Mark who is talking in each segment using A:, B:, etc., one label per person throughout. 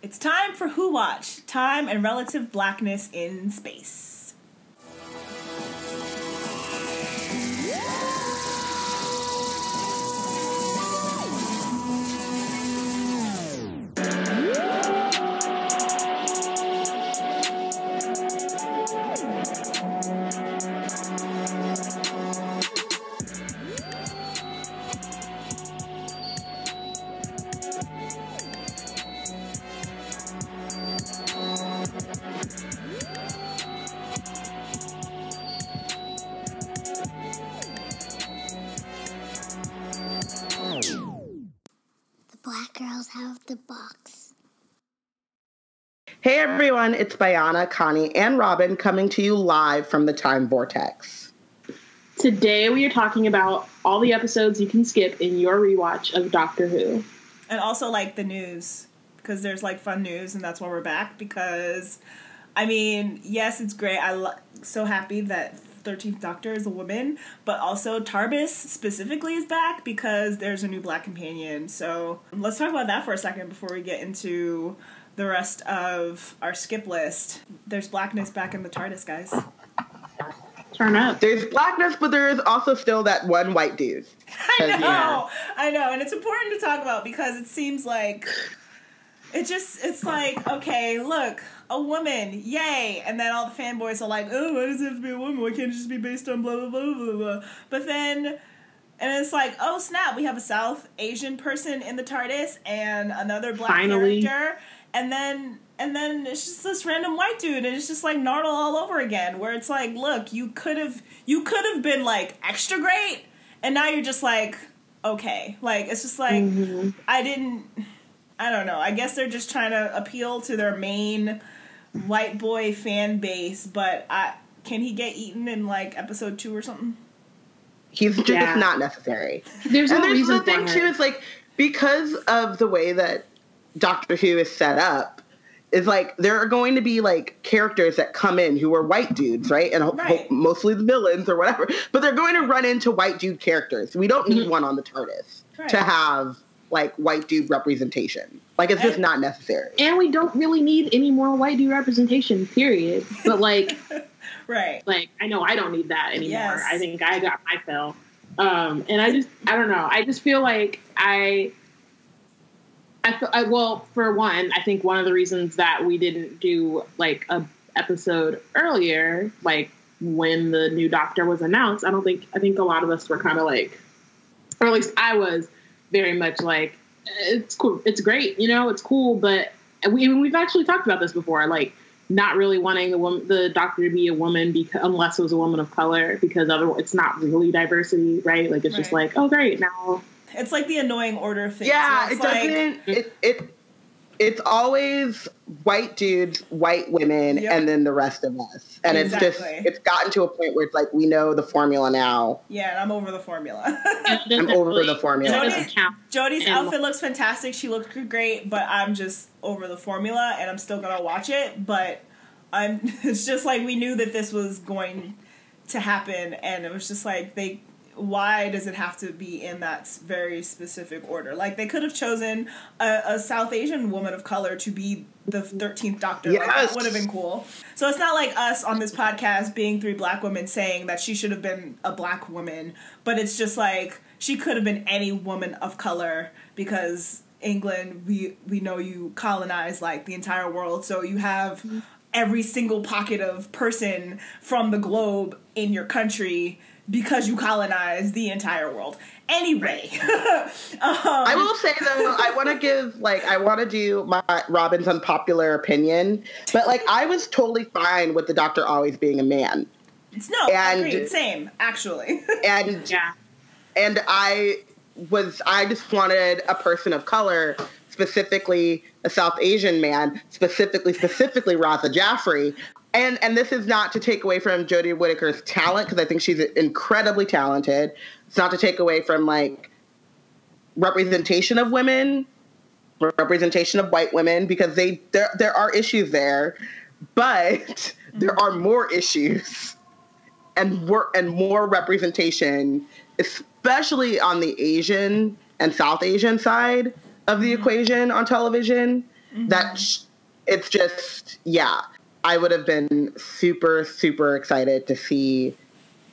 A: It's time for Who Watch Time and Relative Blackness in Space.
B: It's Bayana, Connie, and Robin coming to you live from the Time Vortex.
C: Today we are talking about all the episodes you can skip in your rewatch of Doctor Who.
A: And also, like, the news. Because there's, like, fun news, and that's why we're back. Because, I mean, yes, it's great. I'm lo- so happy that 13th Doctor is a woman. But also, TARDIS specifically is back because there's a new black companion. So let's talk about that for a second before we get into the rest of our skip list. There's blackness back in the TARDIS, guys.
C: Turn up.
B: There's blackness, but there is also still that one white dude.
A: I know,
B: Yeah.
A: I know, and it's important to talk about because it seems like it just it's like okay, look, a woman, yay, and then all the fanboys are like, oh, why does it have to be a woman? Why can't it just be based on blah blah blah blah blah? But then. And it's like, oh snap! We have a South Asian person in the TARDIS and another black
C: Finally.
A: character, and then and then it's just this random white dude, and it's just like Nardole all over again. Where it's like, look, you could have you could have been like extra great, and now you're just like okay like it's just like mm-hmm. i didn't i don't know i guess they're just trying to appeal to their main white boy fan base but i can he get eaten in like episode two or something
B: He's just
C: Yeah.
B: not necessary.
C: There's
B: and
C: no
B: there's
C: reason
B: the thing
C: for
B: too,
C: her.
B: is like because of the way that Doctor Who is set up, is like there are going to be like characters that come in who are white dudes, right? And ho- ho- mostly the villains or whatever. But they're going to run into white dude characters. We don't need one on the TARDIS
A: Right.
B: to have like white dude representation. Like it's just
A: And-
B: not necessary.
C: And we don't really need any more white dude representation, period. But like
A: right
C: like I know I don't need that anymore.
A: Yes.
C: I think I got my fill. Um, and I just I don't know. I just feel like I I, I well for one, I think one of the reasons that we didn't do like a episode earlier, like when the new Doctor was announced, I don't think I think a lot of us were kind of like, or at least I was very much like, it's cool, it's great, you know, it's cool, but we we've actually talked about this before, like not really wanting the woman, the doctor to be a woman because unless it was a woman of color, because otherwise it's not really diversity, right? Like it's just like, oh great, now
A: it's like the annoying order thing
B: Yeah, it
A: it's like,
B: doesn't. It, it it's always white dudes, white women,
A: Yep.
B: and then the rest of us. And it's just it's gotten to a point where it's like we know the formula now.
A: yeah and i'm over the formula
B: I'm over
C: really-
B: the formula.
C: It.
A: Jodie's
C: And-
A: outfit looks fantastic. She looked great, but I'm just over the formula, and I'm still gonna watch it. But I'm. It's just like we knew that this was going to happen, and it was just like they. Why does it have to be in that very specific order? Like they could have chosen a, a South Asian woman of color to be the thirteenth Doctor. Like, that
B: Yes.
A: would have been cool. So it's not like us on this podcast being three black women saying that she should have been a black woman, but it's just like she could have been any woman of color because England, we we know you colonize like the entire world, so you have mm-hmm. every single pocket of person from the globe in your country because you colonize the entire world. Anyway,
B: I um, will say though, I want to give like I want to do my Robin's unpopular opinion, but like I was totally fine with the Doctor always being a man,
A: it's no
B: And-
A: agreed, same actually.
B: and
C: Yeah.
B: and I was I just wanted a person of color, specifically a South Asian man, specifically specifically Raza Jaffrey. And and this is not to take away from Jodie Whittaker's talent because I think she's incredibly talented. It's not to take away from like representation of women, representation of white women because they there there are issues there, but there are more issues and work and more representation, especially on the Asian and South Asian side of the mm-hmm. equation on television. That mm-hmm. sh- it's just yeah. I would have been super super excited to see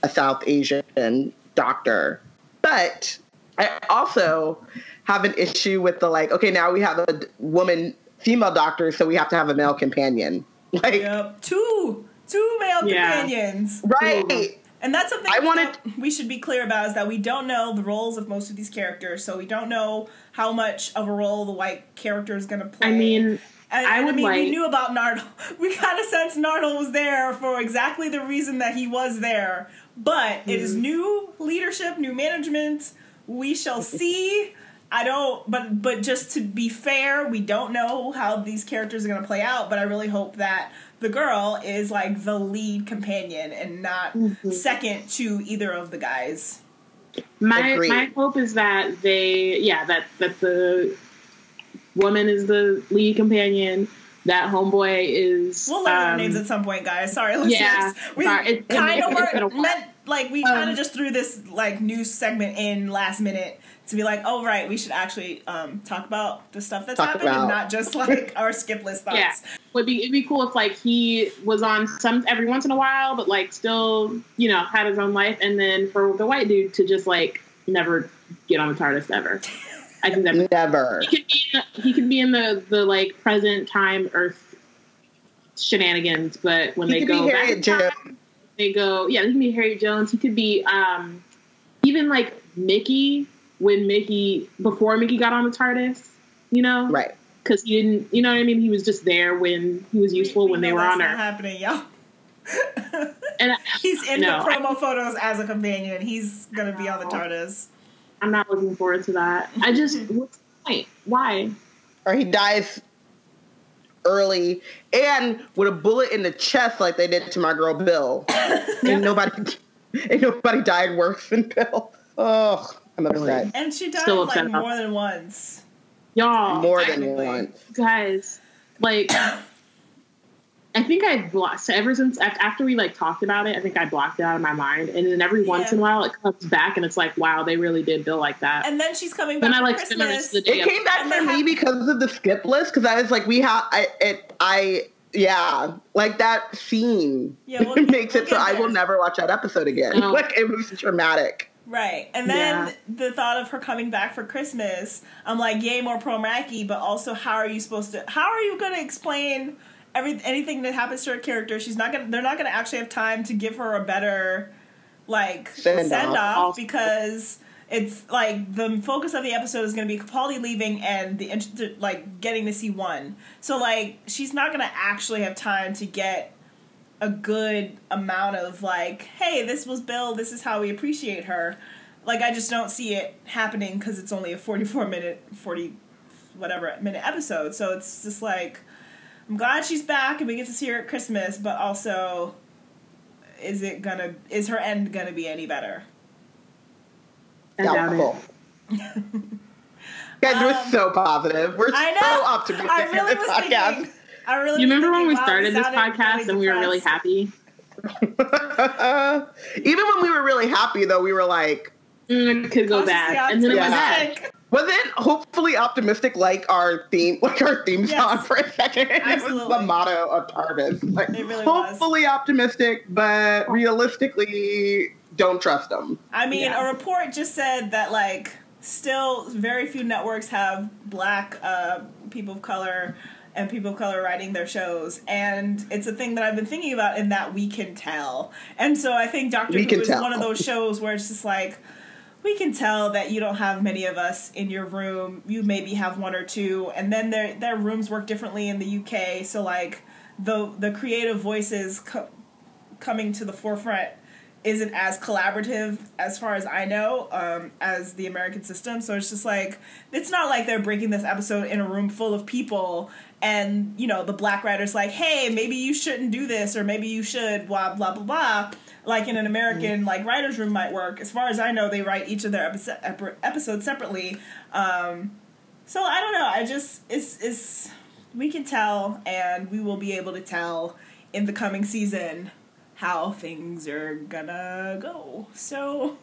B: a South Asian doctor, but I also have an issue with the like. Okay, now we have a woman female doctor, so we have to have a male companion. Like
A: Yep. Two. Two male
C: Yeah.
A: companions.
B: right.
A: And that's something
B: I wanted-
A: that we should be clear about is that we don't know the roles of most of these characters, so we don't know how much of a role the white character is going to play.
C: I mean,
A: and,
C: I
A: and
C: would
A: mean, we knew about Nardole. We kind of sensed Nardole was there for exactly the reason that he was there. But it
C: Mm.
A: is new leadership, new management. We shall see. I don't, but but just to be fair, we don't know how these characters are going to play out. But I really hope that the girl is like the lead companion and not
C: Mm-hmm.
A: second to either of the guys.
C: my
B: Agreed.
C: my hope is that they yeah that that the woman is the lead companion that homeboy is
A: We'll learn their
C: um,
A: names at some point, guys. Sorry, listeners.
C: yeah,
A: we
C: sorry. It-
A: kind of
C: it- it's been a
A: were meant like we kind
C: Um,
A: of just threw this like news segment in last minute to be like, oh right, we should actually um, talk about the stuff that's
B: Talk
A: happened and not just like our skip list thoughts.
C: yeah would be it'd be cool if like he was on some every once in a while but like still you know had his own life and then for the white dude to just like never get on the TARDIS ever I think that
B: Never.
C: he could be in the, he could be in the the like present time Earth shenanigans, but when
B: He
C: they
B: could
C: go
B: be
C: back
B: Harriet
C: in
B: Jones.
C: time, they go yeah, he could be Harry Jones. He could be um even like Mickey when Mickey before Mickey got on the TARDIS, you know,
B: Right.
C: Because he didn't, you know what I mean. He was just there when he was useful
A: We
C: when they were
A: that's
C: on
A: not
C: Earth,
A: happening, y'all.
C: and I,
A: He's in
C: No,
A: the promo photos as a companion. He's gonna be on the TARDIS.
C: I'm not looking forward to that. I just what's the point? Why?
B: Or he dies early and with a bullet in the chest like they did to my girl Bill. and nobody ain't nobody died worse than Bill. Oh, I'm upset.
A: And she died
C: Still
A: like
C: upset about
A: more than once.
C: Y'all,
B: More than
A: technically.
B: once.
C: guys like i think i blocked so ever since after we like talked about it i think i blocked it out of my mind and then every once in a while it comes back and it's like wow they really did bill like that
A: And then she's coming back
C: then i like spend the rest
A: Christmas.
C: of the day
B: It came back
A: And
B: for me
A: have-
B: because of the skip list because I was like, we have I it I yeah like that scene
A: Yeah, we'll-
B: makes
A: we'll
B: it so
A: get
B: I will never watch that episode again.
C: No.
B: Like it was traumatic.
A: Right. And then
C: Yeah.
A: the thought of her coming back for Christmas, I'm like, yay, more Pearl Mackie, but also how are you supposed to how are you gonna explain every anything that happens to her character? She's not gonna they're not gonna actually have time to give her a better like
B: Send-off.
A: send off
C: Also-
A: because it's like the focus of the episode is going to be Capaldi leaving and the int- like getting to see one. So like she's not going to actually have time to get a good amount of like, hey, this was Bill. This is how we appreciate her. Like I just don't see it happening because it's only a forty-four minute, forty whatever minute episode. So it's just like I'm glad she's back and we get to see her at Christmas, but also is it gonna is her end gonna be any better?
C: I doubt
B: Doubtful.
C: it.
B: Guys, we're
A: Um,
B: so positive. We're
A: I know.
B: so optimistic
A: I
B: in
A: really
B: this
A: was
B: podcast.
A: thinking. I really.
C: you
A: was
C: remember when
A: thinking,
C: we
A: wow,
C: started this podcast
A: really
C: and we were really happy
B: Even when we were really happy, though, we were like,
C: mm, it could go
A: Cautiously
C: bad and then it went bad
A: optimistic.
B: wasn't hopefully optimistic like our theme, like our theme
A: Yes.
B: song for a second. It was
A: Absolutely.
B: the motto of TARDIS. Like,
A: It really was.
B: hopefully optimistic, but realistically, don't trust them.
A: I mean,
C: Yeah.
A: a report just said that like still very few networks have black uh, people of color and people of color writing their shows, and it's a thing that I've been thinking about in that we can tell. And so I think Doctor
B: We
A: Who is
B: tell.
A: one of those shows where it's just like. We can tell that you don't have many of us in your room. You maybe have one or two, and then their their rooms work differently in the UK. So like the the creative voices co- coming to the forefront isn't as collaborative as far as I know um, as the American system. So it's just like it's not like they're breaking this episode in a room full of people and you know the black writer's like, hey, maybe you shouldn't do this or maybe you should blah blah blah blah. Like in an American like writers room might work. As far as I know, they write each of their episo- ep- episodes separately. Um, so I don't know. I just it's it's we can tell and we will be able to tell in the coming season how things are gonna go. So,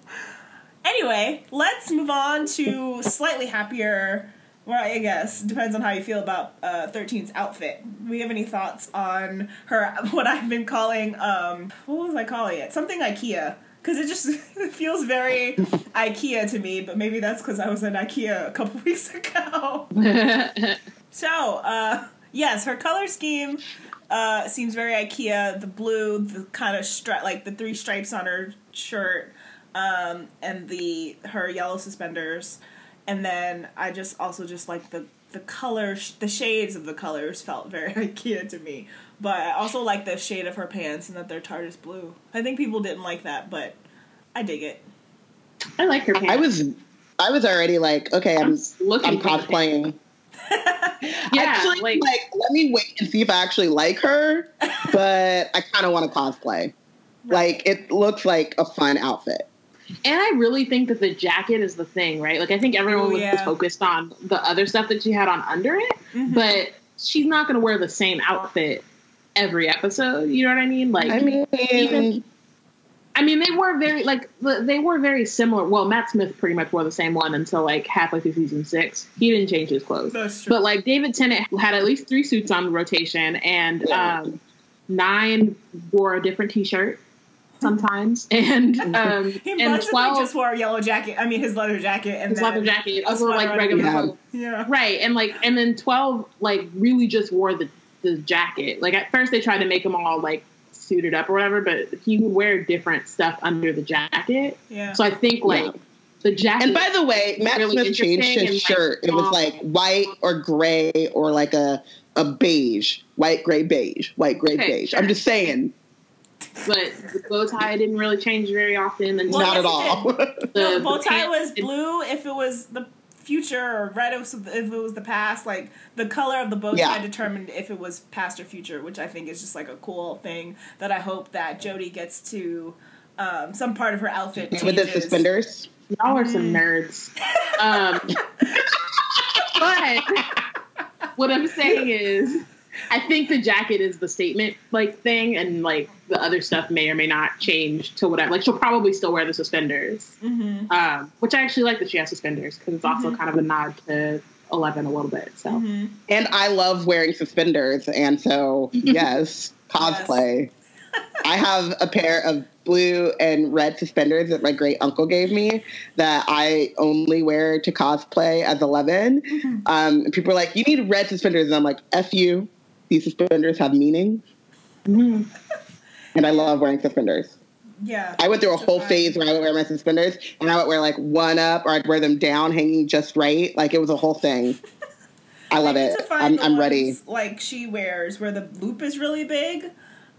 A: anyway, let's move on to slightly happier Well, I guess depends on how you feel about uh, 13's outfit. Do we have any thoughts on her? What I've been calling, um, what was I calling it? Something IKEA because it just it feels very IKEA to me. But maybe that's because I was at IKEA a couple weeks ago. so, uh, yes, her color scheme uh, seems very IKEA. The blue, the kind of stri- like the three stripes on her shirt, um, and the her yellow suspenders, and then I just also just like the the color, the shades of the colors felt very IKEA to me. But I also like the shade of her pants and that they're TARDIS blue. I think people didn't like that, but I dig it.
C: I like her pants.
B: I was I was already like, okay, I'm
C: I'm looking
B: I'm
C: for
B: cosplaying.
C: Yeah,
B: actually,
C: like,
B: like, let me wait and see if I actually like her. but I kind of want to cosplay. Like, it looks like a fun outfit.
C: And I really think that the jacket is the thing, right? Like, I think everyone
A: Ooh,
C: was
A: yeah.
C: focused on the other stuff that she had on under it,
A: Mhm.
C: but she's not going to wear the same outfit every episode. You know what I mean? Like,
B: I mean,
C: even- I mean, they were very like they were very similar. Well, Matt Smith pretty much wore the same one until like halfway through season six. He didn't change his clothes.
A: That's true.
C: But like David Tennant had at least three suits on the rotation, and
B: Yeah.
C: um, Nine wore a different T-shirt sometimes, and um,
A: he
C: and twelve
A: just wore a yellow jacket. I mean, his leather jacket and
C: his
A: then
C: leather jacket over like regular.
B: Yeah.
C: clothes.
A: Yeah.
C: right? And like and then twelve like really just wore the the jacket. Like at first they tried to make him all like suited up or whatever, but he would wear different stuff under the jacket.
A: Yeah.
C: So I think like
B: Yeah.
C: the jacket.
B: and by the way, Matt
C: really
B: Smith changed his
C: and, like,
B: shirt. it was like white or gray or like a a beige, white, gray, beige, white, gray,
C: Okay,
B: beige.
C: sure.
B: I'm just saying,
C: but the bow tie didn't really change very often. And
A: Well,
B: not at all.
A: it No, the bow tie
C: pants-
A: was blue if it was the future, or red if if it was the past. Like the color of the bow tie
B: Yeah.
A: determined if it was past or future, which I think is just like a cool thing that I hope that Jodie gets to. Um, some part of her outfit
B: With the suspenders.
C: Y'all are some nerds. Um, but what I'm saying is, I think the jacket is the statement like thing, and like the other stuff may or may not change to whatever. Like she'll probably still wear the suspenders,
A: hmm
C: um, which I actually like that she has suspenders because it's also kind of a nod to Eleven a little bit. So
A: hmm
B: And I love wearing suspenders, and so yes, cosplay. I have a pair of blue and red suspenders that my great uncle gave me that I only wear to cosplay as 11. Um, and people are like, "You need red suspenders," and I'm like, "F you." These suspenders have meaning,
C: Mhm.
B: and I love wearing suspenders.
A: Yeah.
B: I went through a whole
A: fun.
B: phase where I would wear my suspenders, and I would wear like one up, or I'd wear them down, hanging just right. Like it was a whole thing. I love
A: need
B: it. I'm, I'm ready.
A: Like she wears, where the loop is really big.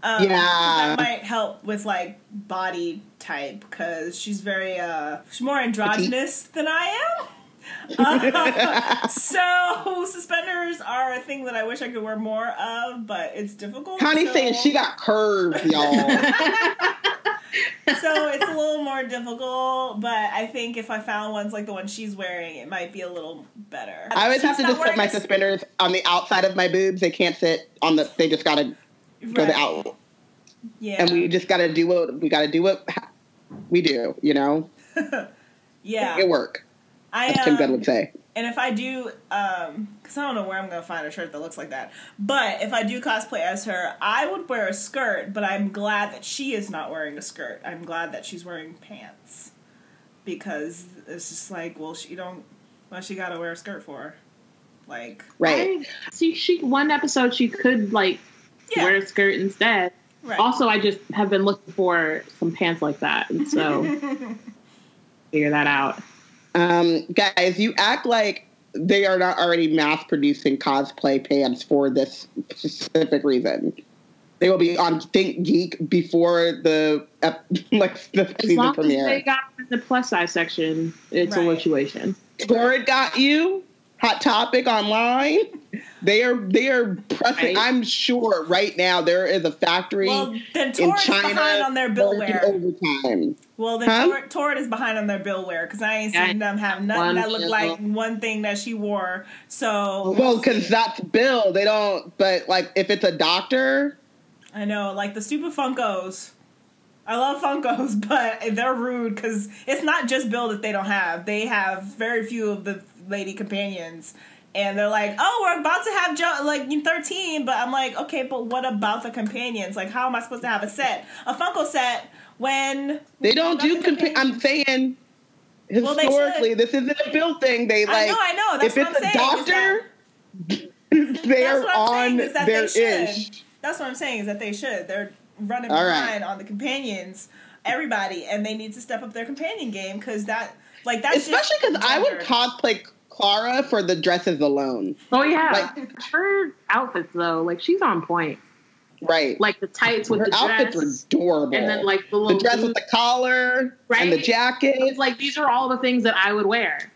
A: Um,
B: Yeah.
A: that might help with like body type because she's very uh she's more androgynous than I am. Uh, so suspenders are a thing that I wish I could wear more of, but it's difficult.
B: Connie's
A: so,
B: saying she got curves, y'all.
A: so it's a little more difficult. But I think if I found ones like the one she's wearing, it might be a little better.
B: I always
A: She's
B: have to just put my suspenders on the outside of my boobs. They can't sit on the. They just gotta go the out,
A: Yeah,
B: and we just gotta do what we gotta do. What we do, you know,
A: yeah.
B: it work.
A: I
B: As Tim
A: um,
B: Gunn would say.
A: And if I do, um, because I don't know where I'm gonna find a shirt that looks like that, but if I do cosplay as her, I would wear a skirt. But I'm glad that she is not wearing a skirt. I'm glad that she's wearing pants because it's just like, well, she don't. What she got to wear a skirt for? Like,
B: Right.
C: I, see, she one episode she could like
A: yeah,
C: wear a skirt instead.
A: right.
C: Also, I just have been looking for some pants like that, and so figure that out.
B: Um, guys, you act like they are not already mass producing cosplay pants for this specific reason. They will be on Think Geek before the ep- like the
C: As
B: season
C: long as they got in the plus size section, it's a
A: Right.
C: situation.
B: Torrid got you. Hot topic online. They are they are pressing.
C: Right.
B: I'm sure right now there is a factory
A: well, then
B: in
A: Torrid is
B: China
A: behind on their bill
B: working
A: wear.
B: overtime.
A: Well, then
B: Huh?
A: Torrid, Torrid is behind on their bill wear because I ain't
C: Yeah,
A: seen them have nothing
C: one
A: that looked
C: chisel.
A: like one thing that she wore. So
B: Well, because that's Bill. They don't. But like, if it's a doctor,
A: I know, like the stupid Funkos. I love Funkos, but they're rude because it's not just Bill that they don't have. They have very few of the lady companions, and they're like, "Oh, we're about to have jo- like thirteen, but I'm like, "Okay, but what about the companions? Like, how am I supposed to have a set, a Funko set, when
B: They don't do. Compa- I'm saying historically,
A: should.
B: this isn't a build thing. They like.
A: I know, I know. That's
B: if
A: what
B: it's
A: I'm
B: a
A: saying. that-
B: doctor, they
A: That's
B: are
A: what I'm
B: on
A: saying, is that
B: their
A: they should.
B: ish.
A: That's what I'm saying is that they should. They're running
B: All right.
A: behind on the companions, everybody, and they need to step up their companion game because that, like, that's
B: Especially because I would cosplay Clara for the dresses alone.
C: Oh yeah,
B: Like-
C: her outfits though, like she's on point.
B: Right.
C: Like the tights with
B: Her
C: the
B: outfits
C: dress,
B: were adorable.
C: and then like the
B: the dress
C: boots.
B: with the collar and the jacket.
C: It's like these are all the things that I would wear.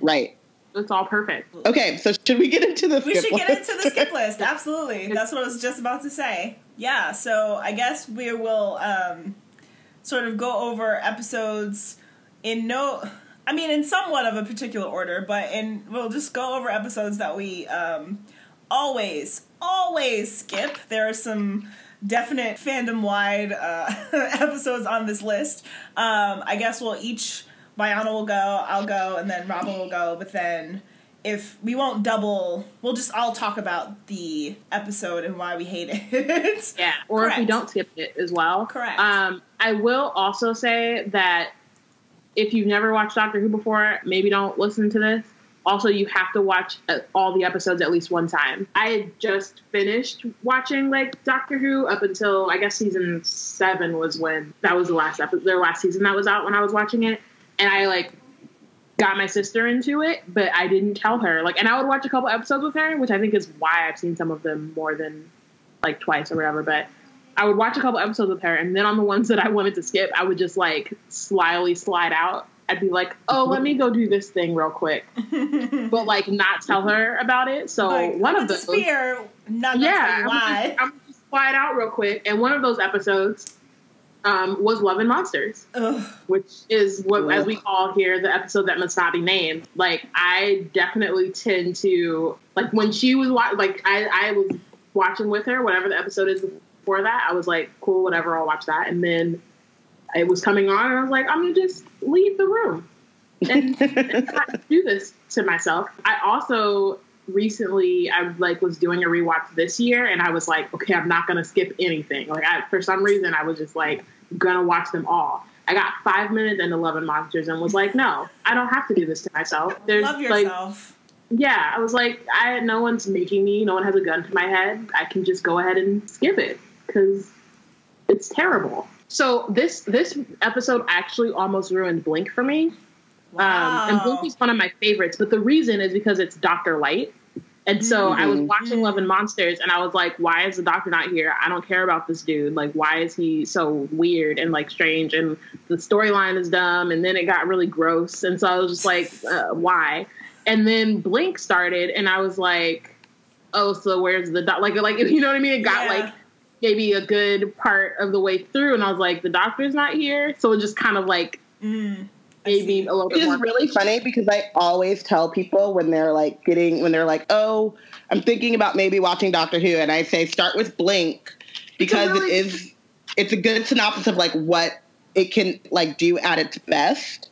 B: Right.
C: It's all perfect.
B: Okay, so should we get into the
A: We
B: skip
A: should get
B: list?
A: into the skip list. Absolutely. That's what I was just about to say. Yeah, so I guess we will um, sort of go over episodes in no I mean in somewhat of a particular order, but in we'll just go over episodes that we um, always always skip. There are some definite fandom wide uh, episodes on this list. Um, I guess we'll each Bayana will go, I'll go, and then Robin will go. But then if we won't double, we'll just all talk about the episode and why we hate it.
C: Yeah. Or if we don't skip it as well.
A: Correct.
C: Um, I will also say that if you've never watched Doctor Who before, maybe don't listen to this. Also, you have to watch uh, all the episodes at least one time. I had just finished watching like Doctor Who up until I guess season seven was when that was the last episode, their last season that was out when I was watching it, and I like got my sister into it, but I didn't tell her. Like, and I would watch a couple episodes with her, which I think is why I've seen some of them more than like twice or whatever. But I would watch a couple episodes with her, and then on the ones that I wanted to skip, I would just like slyly slide out. I'd be like, "Oh, let me go do this thing real quick," but like not tell her about it. So
A: like,
C: one
A: I'm
C: of
A: a
C: those,
A: spear, not
C: yeah,
A: yeah,
C: I'm
A: why.
C: just, I'm just slide out real quick. And one of those episodes um, was Love and Monsters
A: Ugh.
C: which is what as we call here the episode that must not be named. Like I definitely tend to like when she was wa- like I I was watching with her whatever the episode is before that. I was like cool whatever I'll watch that and then it was coming on and I was like I'm gonna just leave the room and, and do this to myself. I also recently I like was doing a rewatch this year and I was like okay I'm not gonna skip anything. Like I for some reason I was just like gonna watch them all. I got five minutes into Love and Monsters and was like, no, I don't have to do this to myself. There's
A: Love
C: like,
A: yourself.
C: yeah, I was like, I no one's making me, no one has a gun to my head. I can just go ahead and skip it because it's terrible. So this this episode actually almost ruined Blink for me. Um, and Blink is one of my favorites, but the reason is because it's Doctor Light. And so I was
B: Mhm.
C: watching Love and Monsters, and I was like, "Why is the doctor not here? I don't care about this dude. Like, why is he so weird and like strange? And the storyline is dumb." And then it got really gross, and so I was just like, uh, "Why?" And then Blink started, and I was like, "Oh, so where's the doc?" Like, like you know what I mean? It got
A: Yeah.
C: like maybe a good part of the way through, and I was like, "The doctor's not here," so it just kind of like
A: Mm. I
C: made me a little
B: It
C: bit
B: is
C: more.
B: really funny because I always tell people when they're like getting when they're like, "Oh, I'm thinking about maybe watching Doctor Who," and I say start with Blink because
C: really-
B: it is it's a good synopsis of like what it can like do at its best.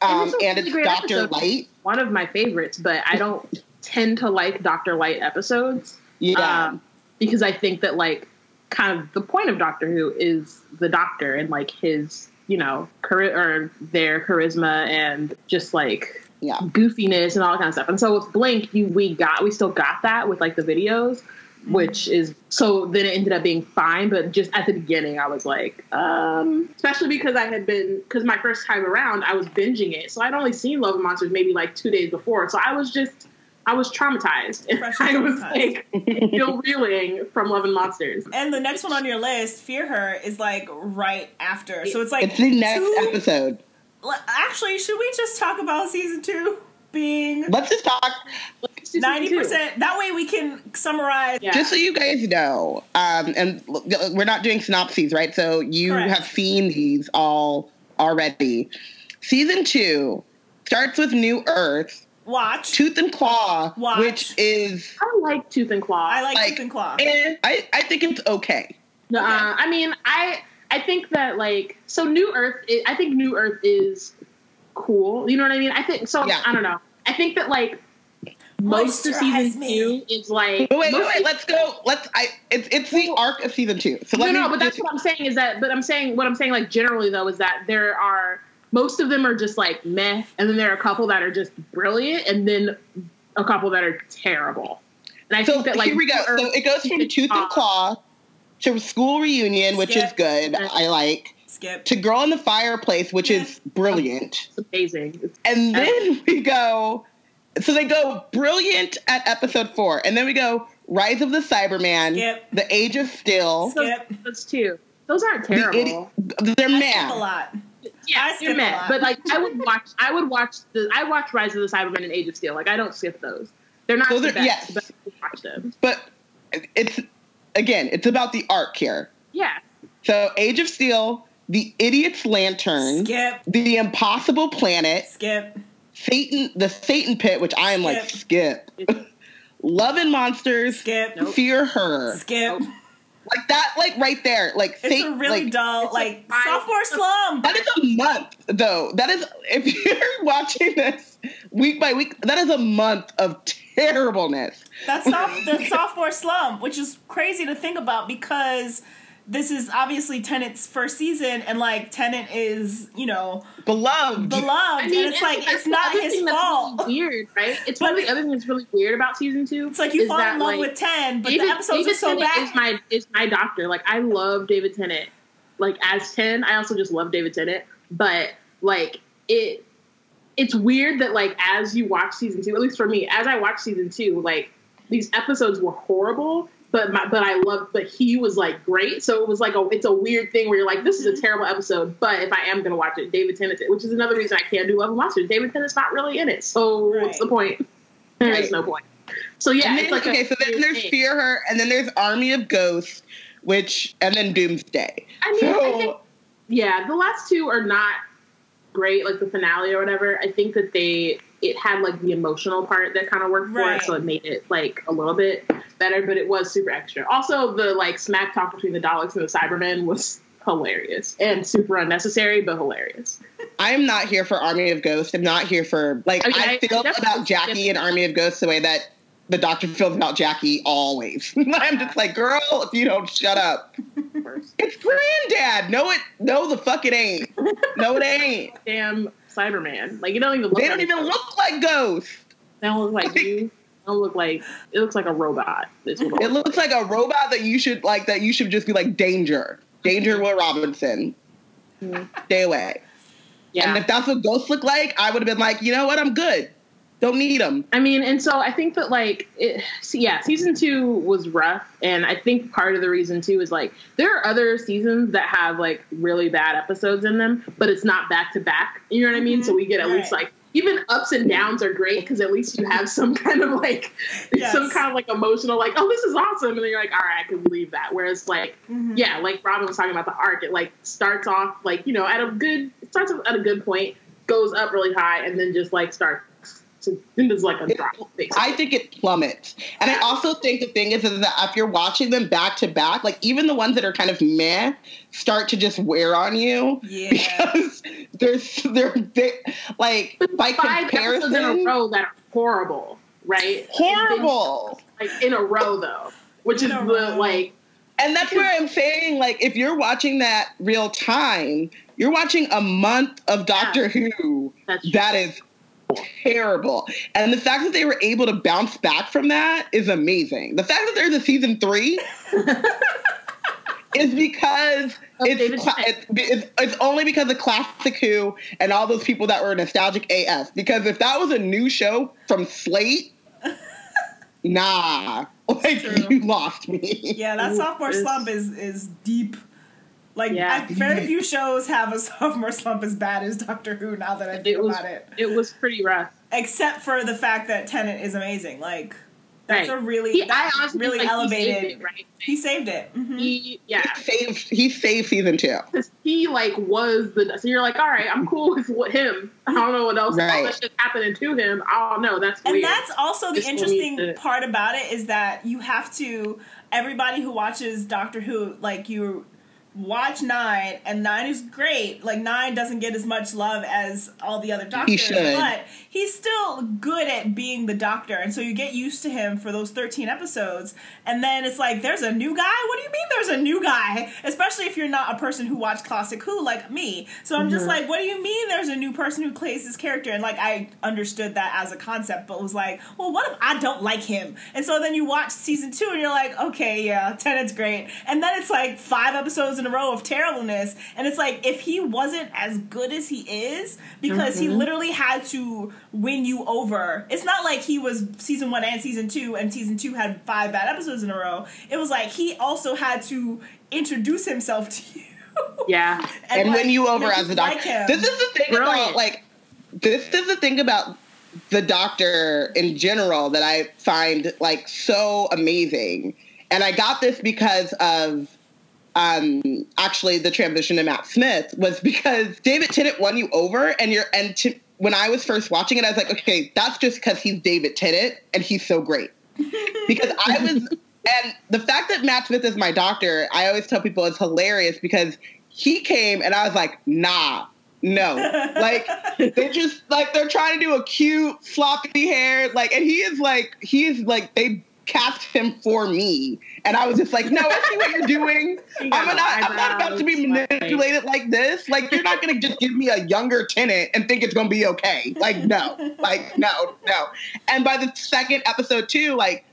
B: Um,
C: it's
B: and
C: really
B: it's Doctor
C: episode.
B: Light.
C: one of my favorites, but I don't tend to like Doctor Light episodes.
B: Yeah.
C: um, because I think that like kind of the point of Doctor Who is the Doctor and like his you know chari- or their charisma and just like
B: yeah.
C: goofiness and all that kind of stuff. And so with Blink, you we got we still got that with like the videos, which is so then it ended up being fine. But just at the beginning, I was like, um, especially because I had been because my first time around, I was binging it, so I'd only seen Love and Monsters maybe like two days before, so I was just. I was traumatized. And
A: Freshly
C: I was like still reeling from Love and Monsters.
A: And the next one on your list, Fear Her, is like right after. So it's like
B: It's the next
A: two-
B: episode.
A: Actually, should we just talk about season two being
B: Let's just talk.
C: Let's do season
A: ninety
C: two.
A: percent? That way we can summarize.
C: Yeah.
B: Just so you guys know, um, and we're not doing synopses, right? So you
A: Correct.
B: have seen these all already. Season two starts with New Earth,
A: Watch.
B: Tooth and Claw,
A: Watch.
B: which is,
C: I like Tooth and Claw.
A: I like,
B: like,
A: Tooth and Claw.
B: eh, I, I think it's okay.
C: Uh, I mean, I I think that like so New Earth. i I think New Earth is cool. You know what I mean? I think so.
B: Yeah.
C: I don't know. I think that like most of
A: Moisturize
C: season
A: me.
C: two is like
B: Wait, wait, wait. Let's go. Let's. I. It's it's the arc of season two. So
C: no,
B: let me.
C: no, no but that's what I'm saying is that. But I'm saying what I'm saying like generally though is that there are most of them are just like meh, and then there are a couple that are just brilliant, and then a couple that are terrible. And I
B: So
C: think that like
B: here we go.
C: or-
B: So it goes from Tooth and Claw to School Reunion, which is good. I like.
A: Skip.
B: To Girl in the Fireplace, which is brilliant.
C: It's amazing. It's-
B: And then we go. So they go brilliant at episode four, and then we go Rise of the Cybermen,
A: Skip.
B: The Age of Steel.
A: Skip.
C: Those two. Those aren't
B: The
C: terrible.
B: idi- they're
A: I skip a lot.
C: Yeah,
A: I
C: they're
A: skip
C: mad. But like I would watch I would watch the I watch Rise of the Cybermen and Age of Steel. Like I don't skip those. They're not
B: Those
C: the
B: are-
C: best,
B: yes.
C: but I would watch them.
B: But it's again, it's about the arc here.
C: Yeah.
B: So Age of Steel, The Idiot's Lantern,
A: Skip.
B: The Impossible Planet,
A: Skip.
B: Satan, The Satan Pit, which I am like skip. Love and Monsters,
A: Skip.
B: Fear Her,
A: Skip.
B: Like that, like right there, like
A: It's
B: Satan,
A: a really
B: like,
A: dull, like
C: like-
A: sophomore slump.
B: That is a month, though. That is, if you're watching this week by week, that is a month of terribleness.
A: That's soph- the sophomore slump, which is crazy to think about because this is obviously Tennant's first season, and like Tennant is, you know,
B: Beloved.
A: beloved,
C: I mean,
A: and it's
C: and
A: like
C: that's
A: it's
C: the
A: not
C: other
A: his
C: thing that's
A: fault.
C: really weird, right? It's one of the other things that's really weird about season two.
A: It's like you fall
C: that,
A: in love
C: like,
A: with Ten, but
C: David,
A: the episodes
C: David
A: are so
C: Tennant
A: bad.
C: Is my is my doctor. Like I love David Tennant. Like as ten, I also just love David Tennant. But like it, it's weird that like as you watch season two, at least for me, as I watch season two, like these episodes were horrible. But my, but I love but he was like great. So it was like a it's a weird thing where you're like this is a mm-hmm. terrible episode. But if I am gonna watch it, David Tennant, which is another reason I can't do Love and Monsters. David Tennant's not really in it. So what's the point?
B: Right.
C: no point. So yeah,
B: then,
C: it's like
B: okay, so then there's
C: thing.
B: Fear Her, and then there's Army of Ghosts, which, and then Doomsday.
C: I mean,
B: so,
C: I think, yeah, the last two are not great, like the finale or whatever. I think that they it had like the emotional part that kind of worked for
A: Right.
C: it, so it made it like a little bit better, but it was super extra. Also, the like smack talk between the Daleks and the Cybermen was hilarious and super unnecessary, but hilarious.
B: I am not here for Army of Ghosts. I'm not here for, like,
C: Okay,
B: I
C: I
B: feel
C: definitely
B: about Jackie and Army of Ghosts the way that the Doctor feels about Jackie always. I'm just like, girl, if you don't shut up. It's granddad. No, it, no, the fuck it ain't. No, it ain't.
C: Damn Cyberman, like you don't even look.
B: They
C: like
B: don't even
C: a-
B: look like ghosts.
C: They don't look like you. They don't look like. It looks like a robot.
B: It looks like a robot that you should like. That you should just be like danger, danger, Will Robinson. Mm-hmm. Stay away.
C: yeah.
B: And if that's what ghosts look like, I would have been like, you know what, I'm good. Don't need them.
C: I mean, and so I think that like, it, so yeah, season two was rough, and I think part of the reason too is like there are other seasons that have like really bad episodes in them, but it's not back to back. You know what I mean? So we get at least like even ups and downs are great because at least you have some kind of like
A: Yes.
C: some kind of like emotional like oh this is awesome, and then you're like all right I can leave that. Whereas like
A: Mhm.
C: yeah, like Robin was talking about the arc, it like starts off like you know at a good it starts at a good point, goes up really high, and then just like starts to then there's like a drop. Basically.
B: I think it plummets. And I also think the thing is, is that if you're watching them back to back, like even the ones that are kind of meh start to just wear on you.
A: Yeah.
B: Because there's they're they, like by
C: five episodes in a row that are horrible, right?
B: horrible.
C: Like in a row though, which
A: In
C: is the
A: row.
C: like
B: And that's where I'm saying, like, if you're watching that real time, you're watching a month of Doctor Who.
C: That's.
B: That is terrible. And the fact that they were able to bounce back from that is amazing. The fact that there's a season three is because
C: Of David
B: it's, cla- it's, it's it's only because of Classic Who and all those people that were nostalgic AF. Because if that was a new show from Slate, nah, like you lost me.
A: Yeah, that sophomore slump is is deep. Like
C: Yeah.
A: I, very few shows have a sophomore slump as bad as Doctor Who. Now that I think
C: it was
A: about it,
C: it was pretty rough.
A: except for the fact that Tennant is amazing. Like that's
C: Right.
A: a really
C: He, I
A: that's
C: honestly
A: really
C: like,
A: elevated.
C: He saved it, right?
A: He saved it. Mhm.
C: He yeah,
B: saved he saved season two.
C: because he like was the so you're like all right, I'm cool with what him. I don't know what else. All
B: Right.
C: that shit happening to him. Oh no, that's
A: and
C: weird.
A: that's also the
C: Just
A: interesting
C: to-
A: part about it is that you have to everybody who watches Doctor Who like you watch Nine, and Nine is great. Like Nine doesn't get as much love as all the other doctors,
B: should.
A: but he's still good at being the doctor, and so you get used to him for those thirteen episodes, and then it's like there's a new guy. What do you mean there's a new guy? Especially if you're not a person who watched classic Who like me. So I'm just mm-hmm. like, what do you mean there's a new person who plays this character? And like I understood that as a concept, but was like, well, what if I don't like him? And so then you watch season two, and you're like, okay, yeah, Tennant's great, and then it's like five episodes in a row of terribleness, and it's like if he wasn't as good as he is, because he mm-hmm. literally had to win you over. It's not like he was season one and season two, and season two had five bad episodes in a row. It was like he also had to introduce himself to you.
C: Yeah.
B: and
A: like,
B: win you over
A: make
B: as
A: you
B: a doctor.
A: like
B: this is the thing
C: Brilliant.
B: about like this is the thing about the doctor in general that I find like so amazing. And I got this because of um actually the transition to Matt Smith was because David Tennant won you over and you're and to, when I was first watching it I was like okay that's just because he's David Tennant and he's so great. Because I was and the fact that Matt Smith is my doctor I always tell people it's hilarious because he came and I was like nah no. Like they just like they're trying to do a cute floppy hair like and he is like he is like they cast him for me and I was just like no I see what you're doing I'm not I'm not about to be manipulated like this like you're not gonna just give me a younger Tennant and think it's gonna be okay like no like no no and by the second episode too like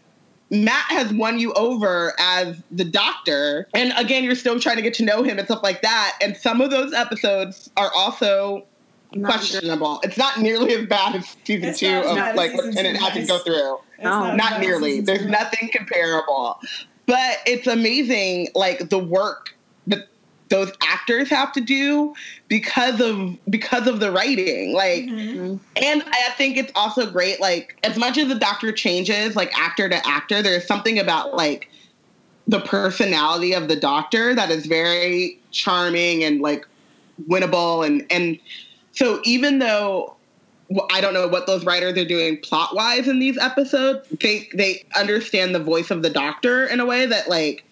B: Matt has won you over as the doctor. And again, you're still trying to get to know him and stuff like that. And some of those episodes are also
C: Not
B: questionable. It's not nearly as bad as season
A: It's
B: two
A: not
B: of like what Tennant had to go through.
A: It's
C: No.
A: as
B: Not nearly. There's nothing comparable. But it's amazing, like the work that those actors have to do because of because of the writing. Like
A: Mhm.
B: and I think it's also great, like, as much as the doctor changes, like, actor to actor, there's something about, like, the personality of the doctor that is very charming and, like, winnable. And, and so even though well, I don't know what those writers are doing plot wise in these episodes, they, they understand the voice of the doctor in a way that, like,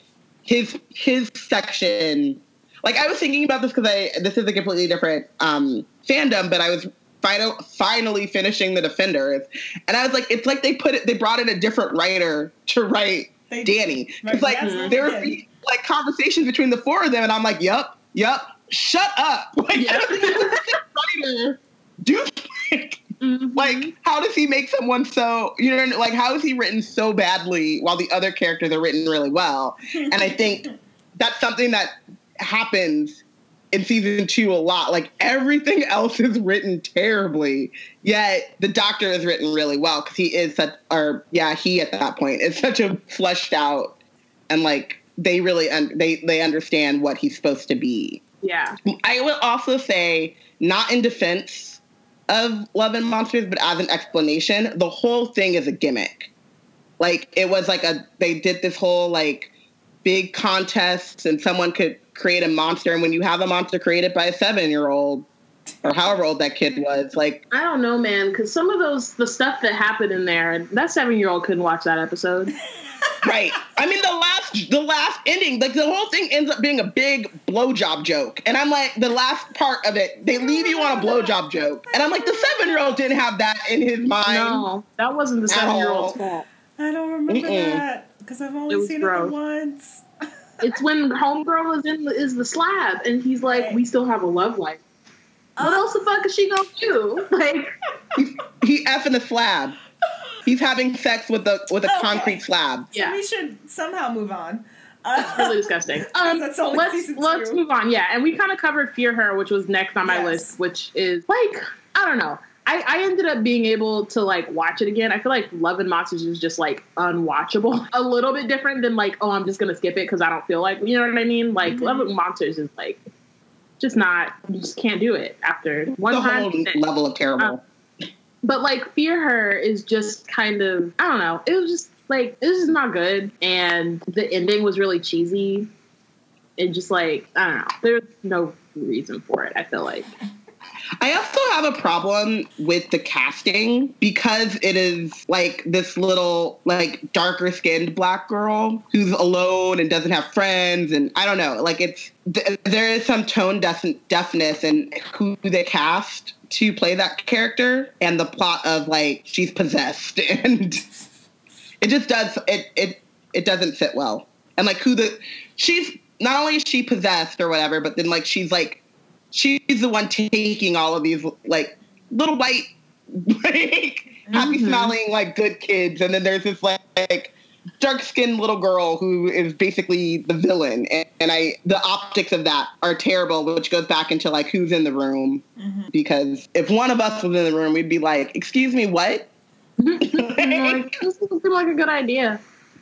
B: his, his section like I was thinking about this because I this is a completely different um, fandom, but I was final, finally finishing the Defenders, and I was like, it's like they put it, they brought in a different writer to write
A: They-
B: Danny.
A: Right,
B: It's like
A: yes,
B: there
A: did.
B: were like conversations between the four of them, and I'm like, yep, yep, shut up, like I don't think this writer do.
C: Mhm.
B: Like, how does he make someone so, you know, like, how is he written so badly while the other characters are written really well? And I think that's something that happens in season two a lot. Like, everything else is written terribly, yet the doctor is written really well because he is such, or yeah, he at that point is such a fleshed out and like, they really un- they they understand what he's supposed to be.
C: Yeah.
B: I would also say, not in defense of Love and Monsters, but as an explanation, the whole thing is a gimmick. Like it was like a they did this whole like big contest, and someone could create a monster, and when you have a monster created by a seven year old or however old that kid was, like
C: I don't know, man, because some of those the stuff that happened in there, that seven year old couldn't watch that episode.
B: right. I mean the last the last ending, like the whole thing ends up being a big blowjob joke. And I'm like, the last part of it, they leave you on a blowjob joke. And I'm like, the seven year old didn't have that in his mind.
C: No, that wasn't the seven year old's fault.
A: I don't remember
B: Mm-mm.
A: that because I've only
C: It
A: seen
C: gross.
A: it once.
C: It's when homegirl is in the, is the slab, and he's like,
A: Right.
C: "We still have a love life." What else the fuck is she gonna do? Like,
B: He effing a slab. He's having sex with a with a
A: Okay.
B: concrete slab.
A: So
C: Yeah.
A: we should somehow move on. Uh,
C: really disgusting. Um,
A: That's only
C: let's let's move on. Yeah, and we kind of covered Fear Her, which was next on my
A: Yes.
C: list, which is like I don't know. I, I ended up being able to like watch it again. I feel like Love and Monsters is just like unwatchable. A little bit different than like, oh, I'm just gonna skip it because I don't feel like you know what I mean. Like
A: Mhm.
C: Love and Monsters is like just not you just can't do it after one
B: the
C: time.
B: whole level of terrible.
C: Um, but like Fear Her is just kind of I don't know. It was just like this is not good, and the ending was really cheesy, and just like I don't know. There's no reason for it. I feel like
B: I also have a problem with the casting because it is like this little, like darker skinned black girl who's alone and doesn't have friends. And I don't know, like it's, th- there is some tone deaf- deafness in who they cast to play that character and the plot of like she's possessed and it just does, it, it, it doesn't fit well. And like who the, she's, not only is she possessed or whatever, but then like she's like she's the one taking all of these like little white like happy smiling like good kids and then there's this like, like dark skinned little girl who is basically the villain and, and, i the optics of that are terrible which goes back into like who's in the room mm-hmm. because if one of us was in the room we'd be like excuse me what
C: like, this seems like a good idea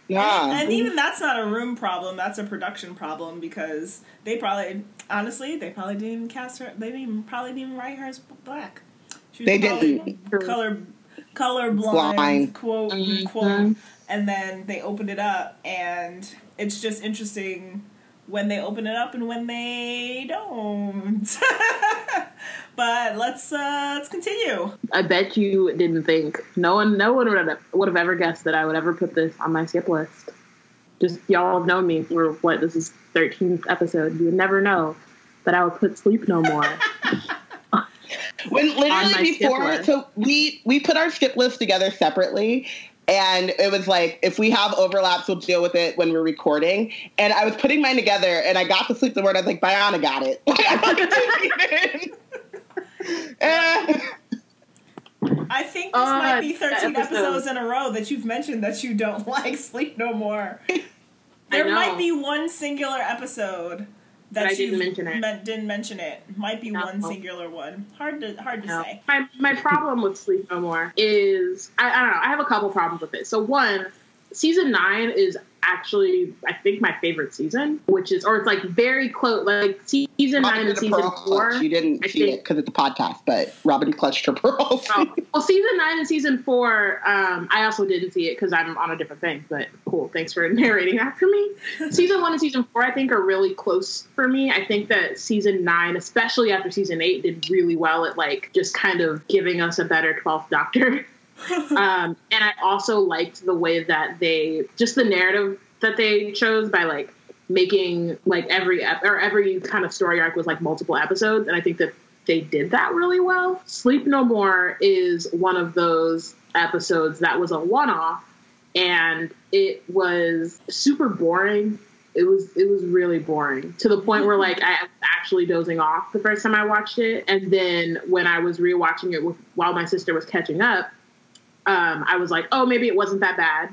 A: yeah. And, and, even that's not a room problem. That's a production problem because they probably, honestly, they probably didn't even cast her. They didn't even, probably didn't even write her as black.
B: they didn't.
A: Color, color blind, blind. quote mm-hmm. quote. And then they opened it up, and it's just interesting when they open it up and when they don't. but let's uh, let's continue.
C: I bet you didn't think no one no one would have, would have ever guessed that I would ever put this on my skip list. Just y'all have known me for what this is 13th episode. You would never know that I would put Sleep No More.
B: when literally before so we we put our skip list together separately and it was like if we have overlaps we'll deal with it when we're recording and i was putting mine together and i got to sleep the word i was like Biana got it
A: I think this uh, might be 13 episodes in a row that you've mentioned that you don't like Sleep No More. There might be one singular episode that you didn't mention it. Me- didn't mention it. Might be no. one singular one. Hard to hard to no. say.
C: My my problem with Sleep No More is I, I don't know. I have a couple problems with it. So one, season nine is actually I think my favorite season, which is or it's like very close. Like season nine and season four.
B: You didn't I see think, it because it's a podcast, but Robin clutched her pearls.
C: oh. Well, season nine and season four, um, I also didn't see it because I'm on a different thing. But cool, thanks for narrating after me. season one and season four, I think, are really close for me. I think that season nine, especially after season eight, did really well at like just kind of giving us a better twelfth Doctor. um, and I also liked the way that they just the narrative that they chose by like making like every ep- or every kind of story arc was like multiple episodes, and I think that they did that really well. Sleep No More is one of those episodes that was a one off, and it was super boring. It was it was really boring to the point where like I was actually dozing off the first time I watched it, and then when I was rewatching it with, while my sister was catching up, um, I was like, oh, maybe it wasn't that bad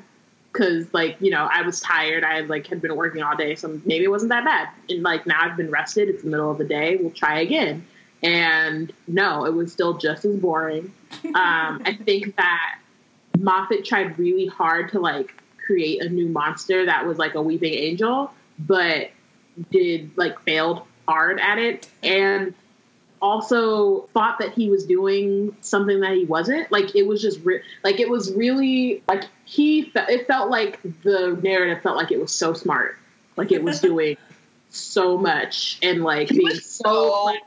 C: because like you know I was tired. I like had been working all day, so maybe it wasn't that bad. And like now I've been rested. It's the middle of the day. We'll try again. And no, it was still just as boring. Um, I think that Moffat tried really hard to like create a new monster that was like a weeping angel, but did like failed hard at it. And also thought that he was doing something that he wasn't. Like it was just re- like it was really like he. Fe- it felt like the narrative felt like it was so smart, like it was doing so much and like he being so. Clever.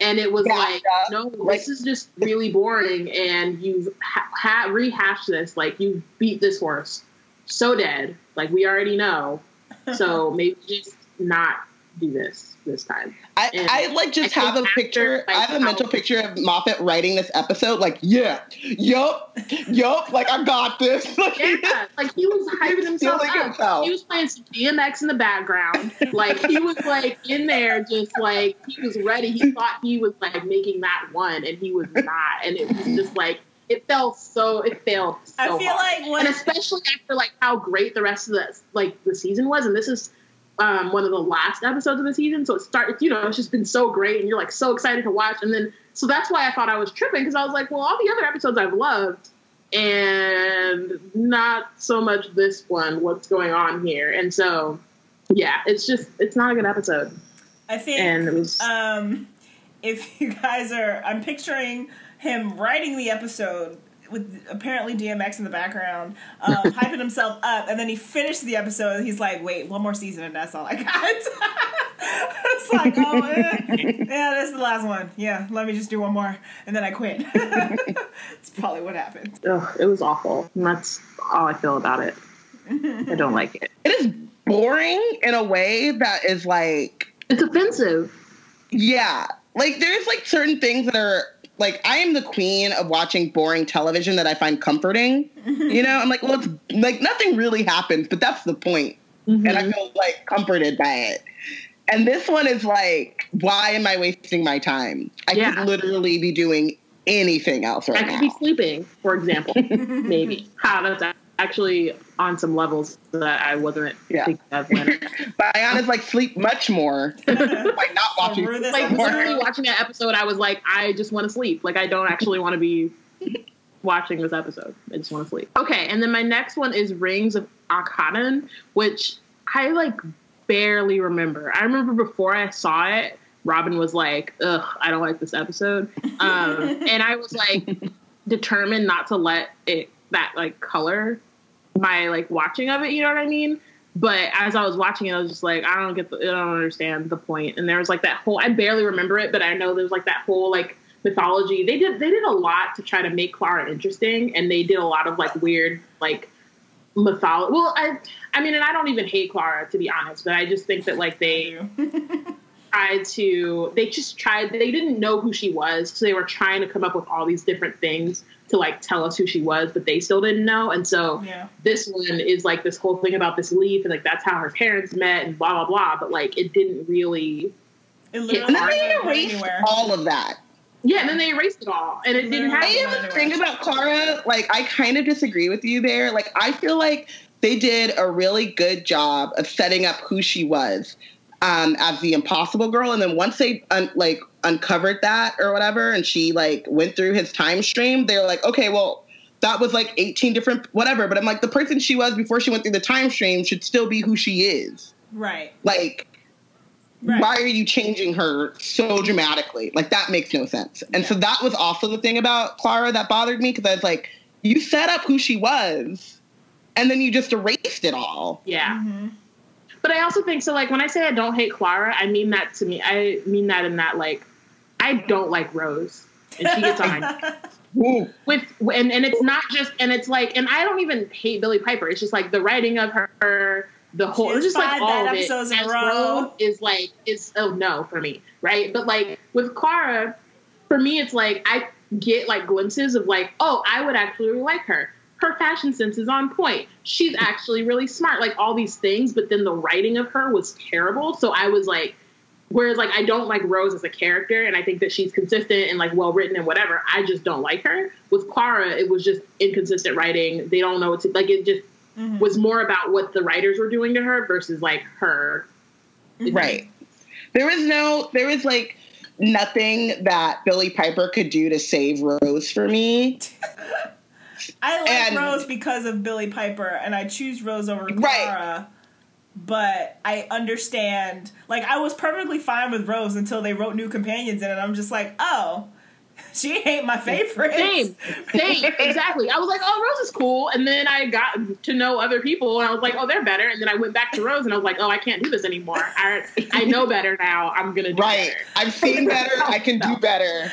C: And it was like, no, like, this is just really boring, and you've ha-, ha- rehashed this. Like you beat this horse so dead. Like we already know. So maybe just not do this this time.
B: I, I like just I have a picture. I have a mental picture of Moffat writing this episode. Like, yeah, yup, yup. Like, I got this.
C: yeah, like he was hyping himself up. Himself. He was playing some DMX in the background. Like he was like in there, just like he was ready. He thought he was like making that one, and he was not. And it was just like it felt so it failed so I
A: feel
C: hard.
A: like when,
C: and especially after like how great the rest of the like the season was, and this is um, one of the last episodes of the season. So it starts, you know, it's just been so great and you're like so excited to watch. And then, so that's why I thought I was tripping because I was like, well, all the other episodes I've loved and not so much this one. What's going on here? And so, yeah, it's just, it's not a good episode.
A: I think, and it was, um, if you guys are, I'm picturing him writing the episode with apparently DMX in the background, um, hyping himself up, and then he finished the episode. he's like, "Wait, one more season, and that's all I got." it's like, oh, eh. yeah, this is the last one. Yeah, let me just do one more, and then I quit. It's probably what happened.
C: Ugh, it was awful. And that's all I feel about it. I don't like it.
B: It is boring in a way that is like
C: It's offensive.
B: Yeah. Like there's like certain things that are like I am the queen of watching boring television that I find comforting. You know, I'm like, well, it's like nothing really happens, but that's the point. And I mm-hmm. feel like comforted by it. And this one is like, why am I wasting my time? I
C: Yeah.
B: could literally be doing anything else right
C: I
B: right
C: could
B: now.
C: be sleeping, for example. Maybe. Ha, that's actually on some levels that I wasn't
B: Yeah.
C: thinking of. When,
B: But Ayana's like sleep much more by not watching.
A: This
C: like
B: more.
C: literally watching that episode, I was like, I just want to sleep. Like I don't actually want to be watching this episode. I just want to sleep. Okay, and then my next one is Rings of Akhenaten, which I like barely remember. I remember before I saw it, Robin was like, "Ugh, I don't like this episode," um, and I was like determined not to let it that like color my like watching of it. You know what I mean? But as I was watching it, I was just like, I don't get, the, I don't understand the point. And there was like that whole, I barely remember it, but I know there was like that whole like mythology. They did, they did a lot to try to make Clara interesting, and they did a lot of like weird like mythology. Well, I, I mean, and I don't even hate Clara to be honest, but I just think that like they tried to, they just tried, they didn't know who she was, so they were trying to come up with all these different things to like tell us who she was, but they still didn't know, and so
A: Yeah.
C: this one is like this whole thing about this leaf and like that's how her parents met and blah blah blah but like it didn't really
A: It
B: And then they erased
A: anywhere.
B: all of that.
C: yeah and then they erased it all and it didn't
A: Yeah.
C: have
B: I
A: Yeah.
B: have a thing about Clara. Like, I kind of disagree with you there. Like, I feel like they did a really good job of setting up who she was um, as the Impossible Girl, and then once they un- like uncovered that or whatever, and she like went through his time stream, they're like, okay, well, that was like eighteen different whatever. But I'm like, the person she was before she went through the time stream should still be who she is.
A: Right.
B: Like,
A: Right.
B: why are you changing her so dramatically? Like that makes no sense. And so that was also the thing about Clara that bothered me because I was like, you set up who she was, and then you just erased it all.
C: yeah
A: Mhm.
C: But i also think so like when i say i don't hate clara i mean that to me i mean that in that like i don't like rose and she gets on my with and, and it's not just and it's like and I don't even hate Billie Piper. It's just like the writing of her, the whole it's just like
A: five
C: all of it
A: episodes in a
C: as
A: row.
C: Rose is like is oh no for me, right? But like with Clara, for me it's like I get like glimpses of like, oh, I would actually like her. Her fashion sense is on point. She's actually really smart, like all these things, but then the writing of her was terrible. So I was like, Whereas like I don't like Rose as a character, and I think that she's consistent and like well written and whatever. I just don't like her. With Clara, it was just inconsistent writing. They don't know what to like. It just
A: Mhm.
C: was more about what the writers were doing to her versus like her.
B: Right. There was no, there was like nothing that Billie Piper could do to save Rose for me.
A: I like
B: And-
A: Rose because of Billie Piper, and I choose Rose over Clara.
B: Right.
A: But I understand. Like, I was perfectly fine with Rose until they wrote new companions in it. I'm just like, oh, she ain't my favorite.
C: Same, same, exactly. I was like, oh, Rose is cool, and then I got to know other people, and I was like, oh, they're better. And then I went back to Rose, and I was like, oh, I can't do this anymore. I I know better now. I'm gonna do
B: Right.
C: better.
B: I've seen better. I can do better.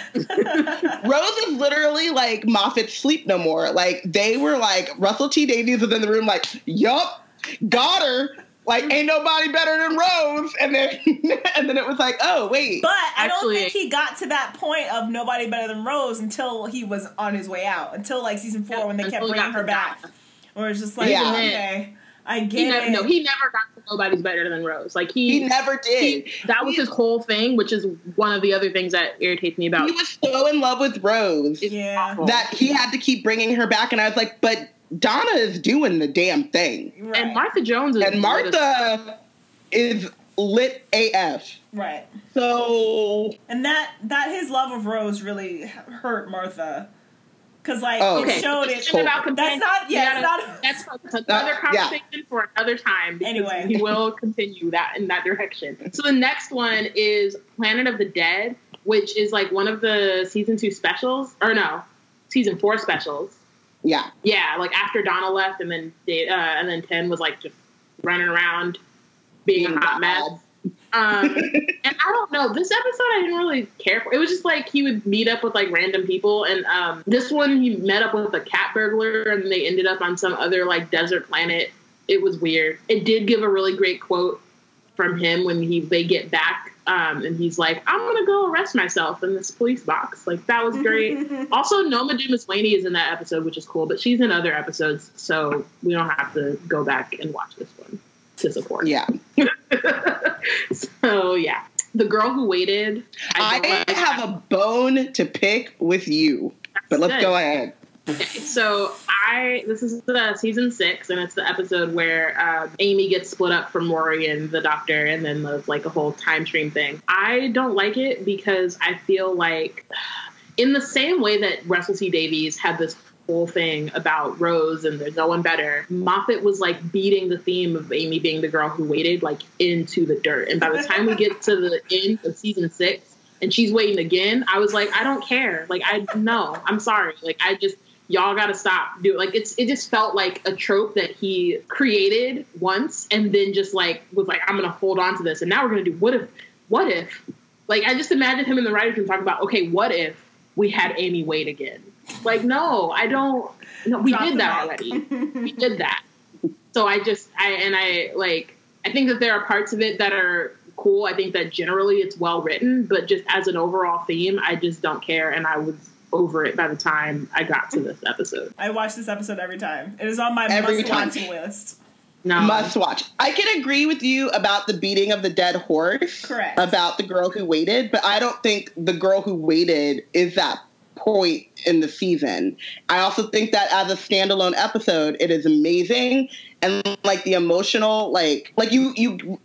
B: Rose is literally like Moffat's Sleep No More. Like they were like Russell T Davies was in the room like, yup, got her. Like ain't nobody better than Rose. And then and then it was like, oh wait.
A: But I
C: Actually-
A: don't think he got to that point of nobody better than Rose until he was on his way out. Until like season four
C: Yeah,
A: when they kept bringing her
C: to
A: back.
C: Donna.
A: Or it's just like,
B: Yeah.
A: okay, I get
C: He never,
A: it.
C: no, he never got to nobody's better than Rose. Like
B: he
C: he,
B: never did.
C: he- that was his whole thing, which is one of the other things that irritates me about.
B: He was so in love with Rose
A: yeah.
B: that he had to keep bringing her back. And I was like, but Donna is doing the damn thing.
A: Right.
C: and Martha Jones is
B: And Martha is lit AF.
A: Right.
B: So
A: And that that his love of Rose really hurt Martha. Cause like
B: Oh,
A: it showed it.
C: It's about
A: That's not yeah,
C: gotta-
A: not
C: That's that's another
B: Uh, yeah.
C: conversation for another time.
A: Anyway.
C: he will continue that in that direction. So the next one is Planet of the Dead, which is like one of the season two specials, or no, season four specials.
B: Yeah.
C: Yeah, like after Donna left, and then Da- uh, and then Ten was like just running around being a hot mess. Um, and I don't know. This episode I didn't really care for. It was just like he would meet up with like random people, and um, this one he met up with a cat burglar, and they ended up on some other like desert planet. It was weird. It did give a really great quote from him when he they get back, um, and he's like, "I'm gonna go arrest myself in this police box." Like that was great. also, Noma Dumezweni is in that episode, which is cool, but she's in other episodes, so we don't have to go back and watch this one to support.
B: Yeah.
C: so yeah, the girl who waited.
B: I,
C: don't like
B: have
C: that.
B: a bone to pick with you, but let's
C: good.
B: go ahead.
C: Okay, so I this is the season six, and it's the episode where uh, Amy gets split up from Rory and the Doctor, and then there's like a whole time stream thing. I don't like it because I feel like, in the same way that Russell T Davies had this whole thing about Rose and there's no one better, Moffat was like beating the theme of Amy being the girl who waited like into the dirt, and by the time we get to the end of season six. And she's waiting again. I was like, I don't care. Like, I no, I'm sorry. Like, I just y'all got to stop doing like it's it just felt like a trope that he created once and then just like was like i'm gonna hold on to this. And now we're gonna do what if what if? Like i just imagine him in the writers room talking about okay what if we had amy wait again? Like no i don't no we
A: Drop
C: did that already. We did that. So i just i and i like i think that there are parts of it that are cool. I think that generally it's well written but just as an overall theme i just don't care and i was over it by the time i got to this episode
A: I watch this episode every time. It is on my
B: Every
A: must
B: time.
A: watch list.
C: no
B: Must watch. I can agree with you about the beating of the dead horse.
A: Correct.
B: About the girl who waited, but I don't think the girl who waited is that point in the season. I also think that as a standalone episode, it is amazing and like the emotional, like like you you.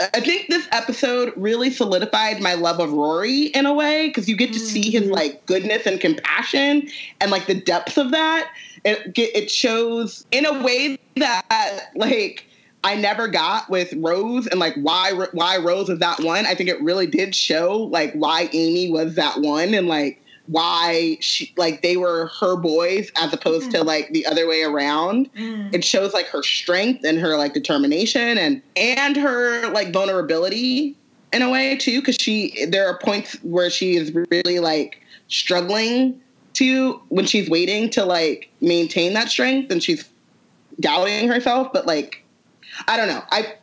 B: I think this episode really solidified my love of Rory in a way because you get to see his mm. like goodness and compassion and like the depths of that. It it shows in a way that like I never got with Rose and like why why Rose was that one. I think it really did show like why Amy was that one and like why she like they were her boys as opposed to mm. like the other way around. Mm. It shows like her strength and her like determination and and her like vulnerability in a way too because she there are points where she is really like struggling to when she's waiting to like maintain that strength and she's doubting herself but like i don't know. I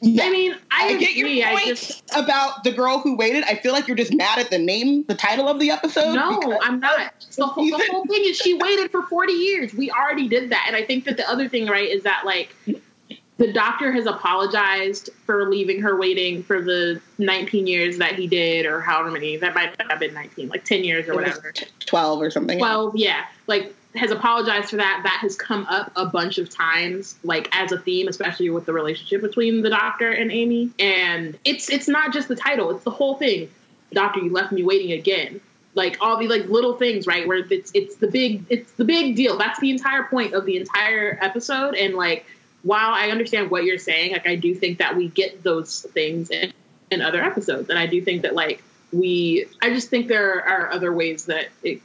B: yeah.
C: I mean, I,
B: I get your
C: I
B: point
C: just
B: about the girl who waited. I feel like you're just mad at the name, the title of the episode.
C: no, I'm not. The whole, the whole thing is she waited for 40 years. We already did that, and I think that the other thing, right, is that like the doctor has apologized for leaving her waiting for the 19 years that he did, or however many. That might have been 19, like 10 years or whatever.
B: twelve or something.
C: 12 yeah like has apologized for that. That has come up a bunch of times like as a theme especially with the relationship between the doctor and amy. And it's it's not just the title it's the whole thing. Doctor you left me waiting again. Like all the like little things right where it's it's the big it's the big deal. That's the entire point of the entire episode. And like while i understand what you're saying like i do think that we get those things in, in other episodes. And i do think that like we i just think there are other ways that it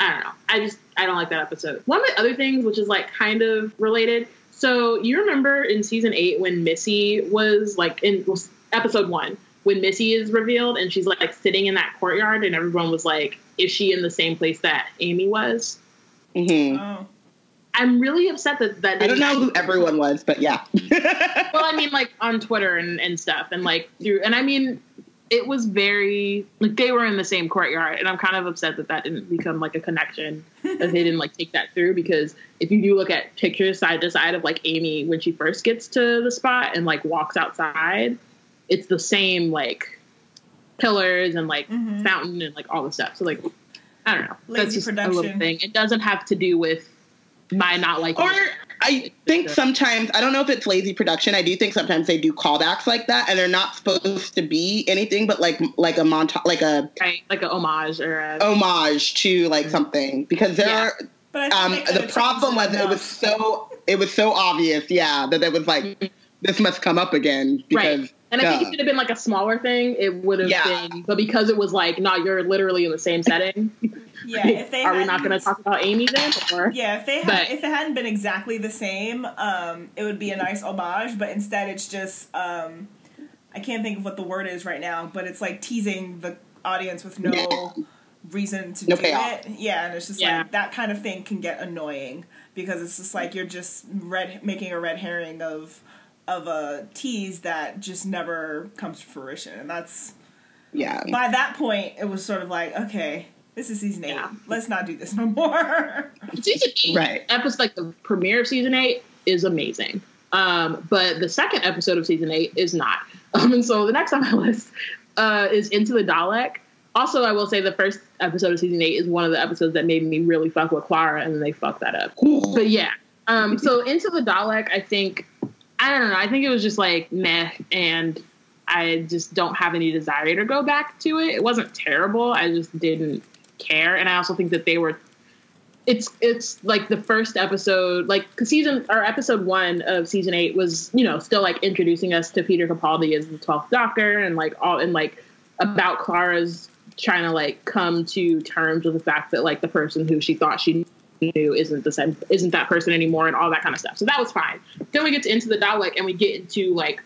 C: I don't know. I just I don't like that episode. One of the other things, which is like kind of related. So you remember in season eight when Missy was like in was episode one when Missy is revealed and she's like, sitting in that courtyard and everyone was like, is she in the same place that Amy was?
B: Mhm.
A: Oh.
C: I'm really upset that that
B: I don't
C: didn't
B: know who everyone was, but yeah.
C: well, I mean, like on Twitter and, and stuff, and like through, and I mean, it was very like they were in the same courtyard, and I'm kind of upset that that didn't become like a connection that they didn't like take that through because if you do look at pictures side to side of like Amy when she first gets to the spot and like walks outside, it's the same like pillars and like
A: Mhm.
C: fountain and like all the stuff. So like, I don't know,
A: Lazy
C: that's just a little thing. It doesn't have to do with my not liking.
B: Or. I think sometimes I don't know if it's lazy production. I do think sometimes they do callbacks like that, and they're not supposed to be anything but like like a montage, like a
C: right, like a homage or a,
B: homage to like something. Because there,
C: Yeah.
B: are,
A: But I think
B: um, the problem was
A: changed
B: it was so it was so obvious, yeah, that it was like this must come up again because
C: right. And I think it should have been like a smaller thing. It would have
B: Yeah.
C: been, but because it was like, no, you're literally in the same setting.
A: Yeah, if they
C: are we not going to talk about Amy then? Or
A: Yeah, if they had,
C: But-
A: if it hadn't been exactly the same, um, it would be a nice homage. But instead, it's just um, I can't think of what the word is right now, but it's like teasing the audience with no
B: Yeah.
A: reason to
B: No
A: do
B: payoff.
A: it. Yeah, and it's just
C: Yeah.
A: like that kind of thing can get annoying because it's just like you're just red making a red herring of of a tease that just never comes to fruition, and that's
B: Yeah.
A: by that point it was sort of like okay. This is season eight.
C: Yeah.
A: Let's not do this no more.
C: season eight
B: Right.
C: episode like the premiere of season eight is amazing um but the second episode of season eight is not um and so the next on my list uh is into the dalek also i will say the first episode of season eight is one of the episodes that made me really fuck with clara and then they fucked that up but yeah um so into the dalek i think i don't know. I think it was just like meh and i just don't have any desire to go back to it. It wasn't terrible. I just didn't care. And i also think that they were it's it's like the first episode like season or episode one of season eight was you know still like introducing us to peter capaldi as the 12th doctor and like all and like about clara's trying to like come to terms with the fact that like the person who she thought she knew isn't the same isn't that person anymore and all that kind of stuff. So that was fine. Then we get to into the dalek and we get into like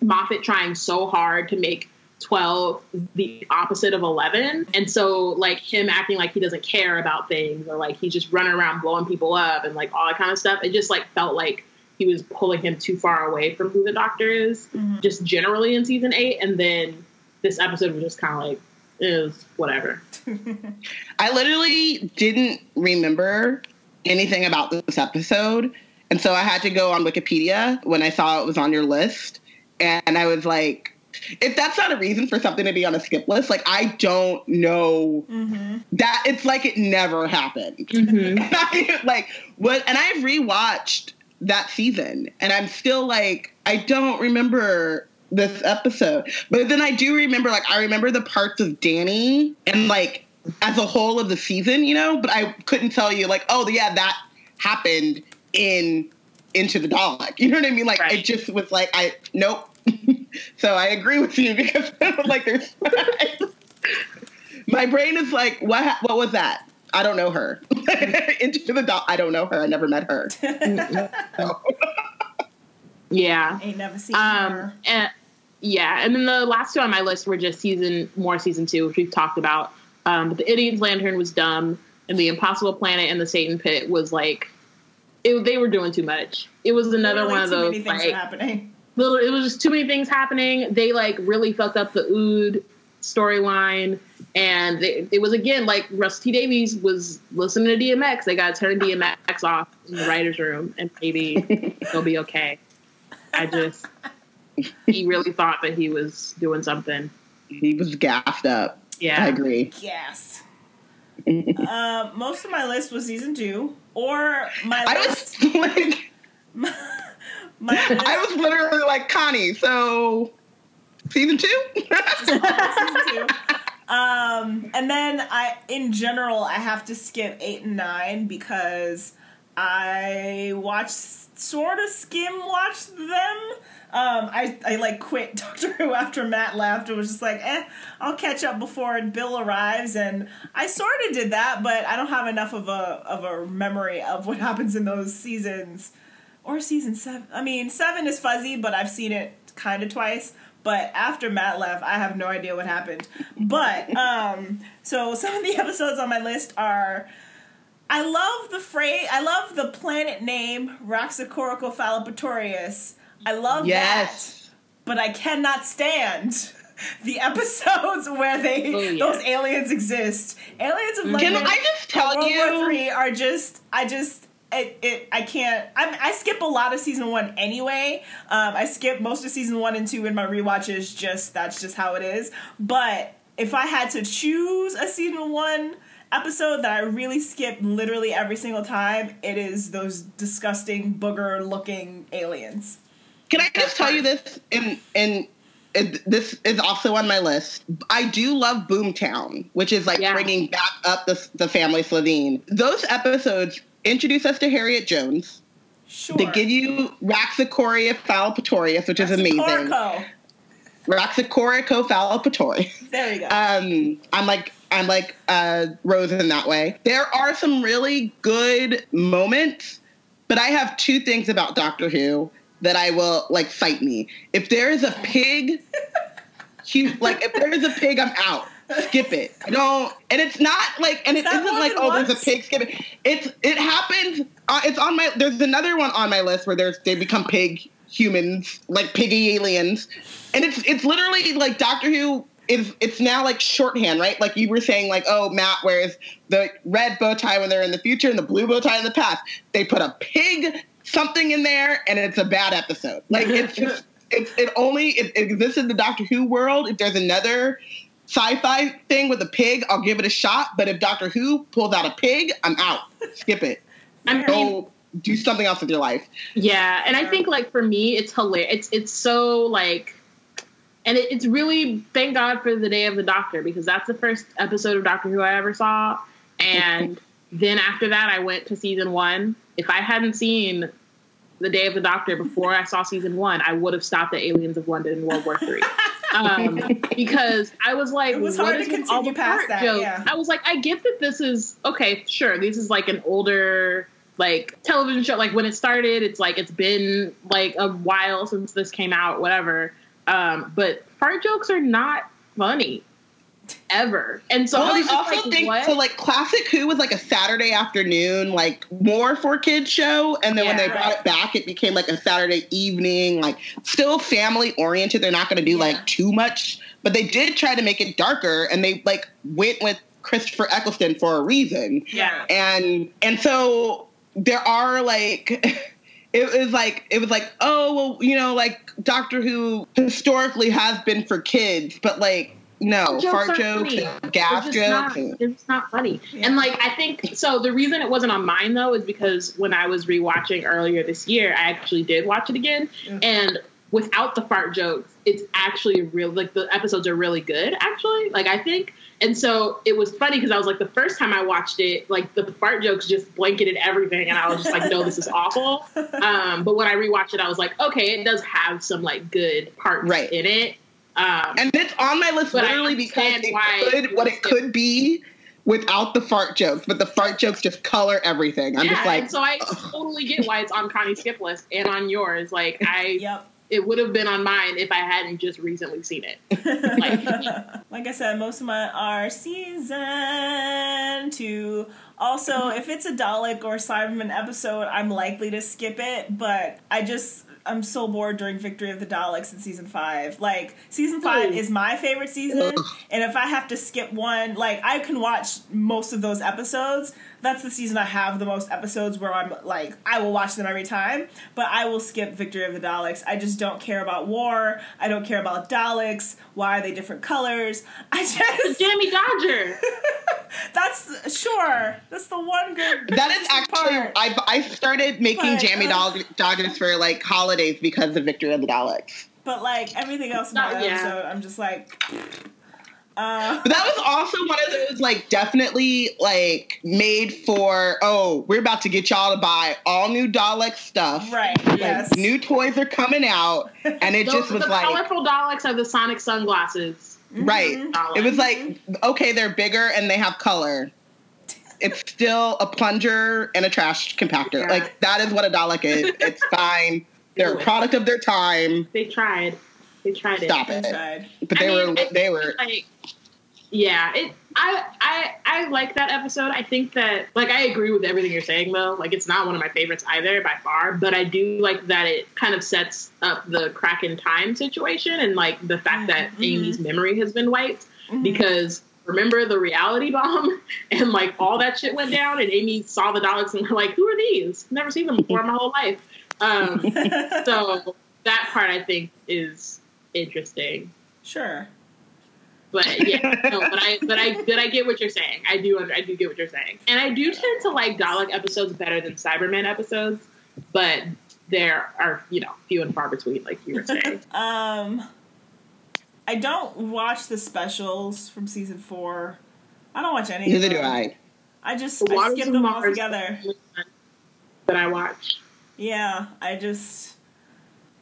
C: moffat trying so hard to make 12 the opposite of 11 and so like him acting like he doesn't care about things or like he's just running around blowing people up and like all that kind of stuff. It just like felt like he was pulling him too far away from who the doctor is mm-hmm. just generally in season 8 and then this episode was just kind of like is whatever
B: I literally didn't remember anything about this episode. And so I had to go on Wikipedia when I saw it was on your list. And I was like, if that's not a reason for something to be on a skip list, like I don't know mm-hmm. that it's like it never happened. Mm-hmm. like what and I've rewatched that season and I'm still like, I don't remember this episode. But then I do remember like I remember the parts of Danny and like as a whole of the season, you know, but I couldn't tell you like, oh yeah, that happened in into the Dalek. You know what I mean? Like
C: Right.
B: it just was like I nope. so I agree with you because like there's my brain is like what what was that? I don't know her. into the Dalek. I don't know her. I never met her.
C: yeah
A: Ain't never seen
C: Um,
A: her.
C: and yeah, and then the last two on my list were just season more season two, which we've talked about. Um, but the Idiot's Lantern was dumb, and the Impossible Planet and the Satan Pit was like, it, they were doing too much. It was another
A: Literally
C: one of
A: too
C: those
A: many things
C: like
A: happening.
C: little. It was just too many things happening. They like really fucked up the Ood storyline, and they, it was again like Rusty Davies was listening to DMX. They got to turn DMX off in the writers' room, and maybe they'll be okay. I just he really thought that he was doing something.
B: He was gaffed up.
C: Yeah.
B: I agree.
A: Yes. uh, most of my list was season two, or my
B: I
A: list.
B: was like,
A: my list
B: I was literally like Connie. So season two.
A: season two. Um, and then I, in general, I have to skip eight and nine because I watched, sort of skim watched them. Um, I, I like quit Doctor Who after Matt left. It was just like, eh, I'll catch up before Bill arrives, and I sort of did that, but I don't have enough of a of a memory of what happens in those seasons or season seven. I mean, seven is fuzzy, but I've seen it kind of twice. But after Matt left, I have no idea what happened. But um, so some of the episodes on my list are. I love the phrase. I love the planet name Raxacoricofallapatorius. I love
B: Yes.
A: that, but I cannot stand the episodes where they
C: Oh, yeah.
A: those aliens exist. Aliens of
B: Can
A: London.
B: I just tell
A: World
B: you?
A: War Three are just I just it, it I can't I'm, I skip a lot of season one anyway. Um, I skip most of season one and two in my rewatches. Just that's just how it is. But if I had to choose a season one episode that I really skip literally every single time, it is those disgusting booger looking aliens.
B: Can I just tell you this? And and this is also on my list. I do love Boomtown, which is like
C: Yeah.
B: bringing back up the the family Slitheen. Those episodes introduce us to Harriet Jones.
A: Sure.
B: They give you Raxacoria phalopatorius, which is amazing.
A: Corco.
B: Raxacoricofallapatorius.
A: There you go.
B: um, I'm like I'm like uh, Rose in that way. There are some really good moments, but I have two things about Doctor Who that I will like fight me. If there is a pig hu- like if there is a pig, I'm out. Skip it. I don't. And it's not like, and it isn't like, oh, there's a pig. Skip it. It's it happens. Uh, it's on my. There's another one on my list where there's they become pig humans, like piggy aliens, and it's it's literally like Doctor Who is. It's now like shorthand, right? Like you were saying, like oh, Matt wears the red bow tie when they're in the future and the blue bow tie in the past. They put a pig something in there, and it's a bad episode. Like it's just. It's it only it, it exists in the Doctor Who world. If there's another sci-fi thing with a pig, I'll give it a shot. But if Doctor Who pulls out a pig, I'm out. Skip it.
C: I mean,
B: Go do something else with your life.
C: Yeah, and I think like for me, it's hilarious. It's it's so like, and it, it's really thank God for the Day of the Doctor because that's the first episode of Doctor Who I ever saw, and then after that, I went to season one. If I hadn't seen the Day of the Doctor before I saw season one, I would have stopped at Aliens of London in World War Three. Um, because I was like,
A: It was
C: what
A: hard
C: is
A: to
C: with all the
A: past
C: fart
A: that,
C: jokes?
A: yeah.
C: I was like, I get that this is okay, sure. This is like an older like television show. Like when it started, it's like it's been like a while since this came out, whatever. Um, but fart jokes are not funny ever. And so
B: well,
C: I
B: I
C: was just
B: also
C: like,
B: think
C: what?
B: so. Like classic Who was like a Saturday afternoon, like more for kids show, and then when
C: Yeah,
B: they brought it back, it became like a Saturday evening, like still family oriented. They're not going to do
A: Yeah.
B: like too much, but they did try to make it darker, and they like went with Christopher Eccleston for a reason.
C: yeah.
B: and and so there are like it was like it was like oh well you know like doctor who historically has been for kids but like no
C: jokes
B: fart
C: aren't
B: jokes
C: funny.
B: and gas
C: They're
B: jokes
C: not, they're just not funny.
A: Yeah.
C: And like I think so. The reason it wasn't on mine though is because when I was rewatching earlier this year, I actually did watch it again,
A: Mhm.
C: and without the fart jokes, it's actually real. Like the episodes are really good, actually. Like I think. And so it was funny because I was like, the first time I watched it, like the fart jokes just blanketed everything, and I was just like, no, this is awful. Um, but when I rewatched it, I was like, okay, it does have some like good parts
B: Right.
C: in it. Um,
B: and it's on my list
C: But
B: literally because it
C: why
B: could what it could be without the fart jokes but the fart jokes just color everything i'm
C: yeah,
B: just like
C: and so I totally get why it's on Connie's skip list and on yours. Like I,
A: Yep.
C: it would have been on mine if I hadn't just recently seen it. Like-
A: like I said, most of mine are season two. Also, if it's a Dalek or Cyberman episode, I'm likely to skip it, but I just. I'm so bored during Victory of the Daleks in season five. Like season five
C: Ooh.
A: is my favorite season,
B: Ugh.
A: and if I have to skip one, like I can watch most of those episodes. That's the season I have the most episodes where I'm like I will watch them every time, but I will skip Victory of the Daleks. I just don't care about war. I don't care about Daleks. Why are they different colors? I just
C: Jammy Dodger.
A: that's sure. That's the one good.
B: that is actually
A: part.
B: I, I started making
A: But,
B: jammy
A: uh,
B: dodgers for like holidays because of victory of the daleks
A: But like everything else in that
C: Not- yeah.
A: episode, I'm just like. Uh,
B: But that was also one of those like definitely like made for oh we're about to get y'all to buy all new Dalek stuff.
A: right.
B: Like,
A: Yes.
B: New toys are coming out, and it
C: Those,
B: just was
C: the
B: like
C: colorful Daleks are the Sonic sunglasses.
B: right.
C: Daleks.
B: It was like okay, they're bigger and they have color. It's still a plunger and a trash compactor.
C: Yeah.
B: Like that is what a Dalek is. It's fine. They're a product of their time.
C: they tried. They tried it.
B: Stop
A: I
B: it.
A: tried.
B: But
C: I
B: they
C: mean,
B: were they were
C: like yeah it I, I i like that episode i think that like i agree with everything you're saying though like it's not one of my favorites either by far but i do like that it kind of sets up the crack in time situation and like the fact that
A: Mhm.
C: amy's memory has been wiped
A: Mhm.
C: because remember the reality bomb and like all that shit went down and amy saw the daleks and were like who are these never seen them before in my whole life um so that part i think is interesting
A: sure.
C: but yeah, no, but I, but I, but I get what you're saying. I do, under, I do get what you're saying, and I do tend to like Dalek episodes better than Cyberman episodes, but there are, you know, few and far between, like you were saying.
A: Um, I don't watch the specials from season four. I don't watch any. of
B: neither do. I.
A: I just
C: The
A: I skip them
C: Mars
A: altogether.
C: that I watch.
A: Yeah, I just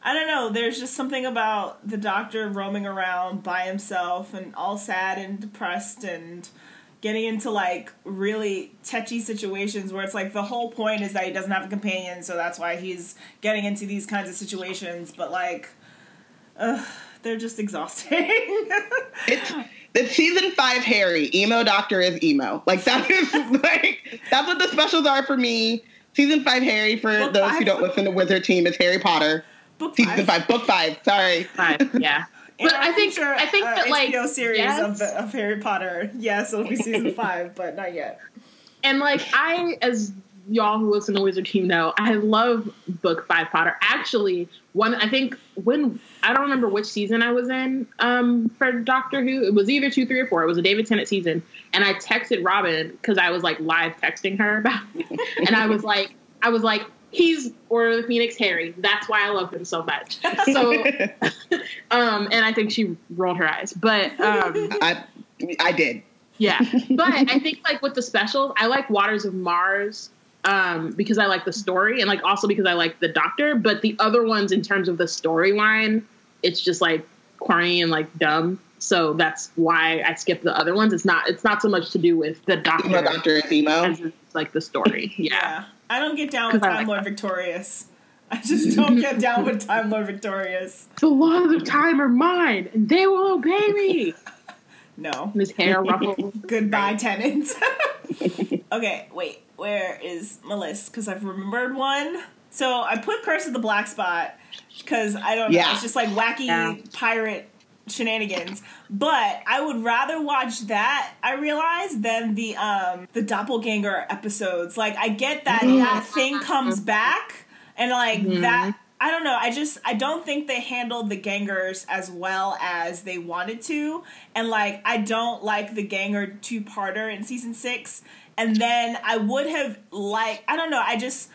A: I don't know. There's just something about the doctor roaming around by himself and all sad and depressed and getting into like really touchy situations where it's like the whole point is that he doesn't have a companion, so that's why he's getting into these kinds of situations. But like, ugh, they're just exhausting.
B: It's it's season five Harry. Emo doctor is emo. Like that is like that's what the specials are for me. Season five Harry for
A: Book
B: those who don't listen to Wizard Team is Harry Potter.
A: Book
B: Season five, book five. Sorry.
C: Five, yeah. But I think
A: future,
C: I think
A: uh,
C: that like
A: HBO series
C: yes,
A: of, the, of Harry Potter. Yes, it'll be season five, but not yet.
C: and like I as y'all who listen to the Wizard Team know, I love book five Potter. Actually, one I think when I don't remember which season I was in um, for Doctor Who. It was either two, three, or four. It was a David Tennant season, and I texted Robin because I was like live texting her about, it. and I was like, I was like. He's or the Phoenix Harry. That's why I love him so much. So, um, and I think she rolled her eyes, but um,
B: I I did.
C: yeah, but I think like with the specials, I like Waters of Mars um, because I like the story and like also because I like the Doctor. But the other ones, in terms of the storyline, it's just like corny and like dumb. So that's why I skipped the other ones. It's not. It's not so much to do with the Doctor,
B: Emo doctor is emo.
C: as it's like the story. Yeah.
A: I don't get down with Time
C: like
A: Lord
C: that.
A: Victorious. I just don't get down with Time Lord Victorious.
C: The laws of time are mine, and they will obey me.
A: No.
C: His hair ruffled.
A: Goodbye, tenants. okay, wait. Where is my list? Because I've remembered one. So I put Curse of the Black Spot because I don't know.
B: Yeah.
A: It's just like wacky
C: Yeah.
A: pirate shenanigans. But I would rather watch that. I realize than the um the doppelganger episodes. Like I get that that thing comes back and like that. I don't know. I just I don't think they handled the gangers as well as they wanted to, and like I don't like the ganger two parter in season six. And then I would have like I don't know. I just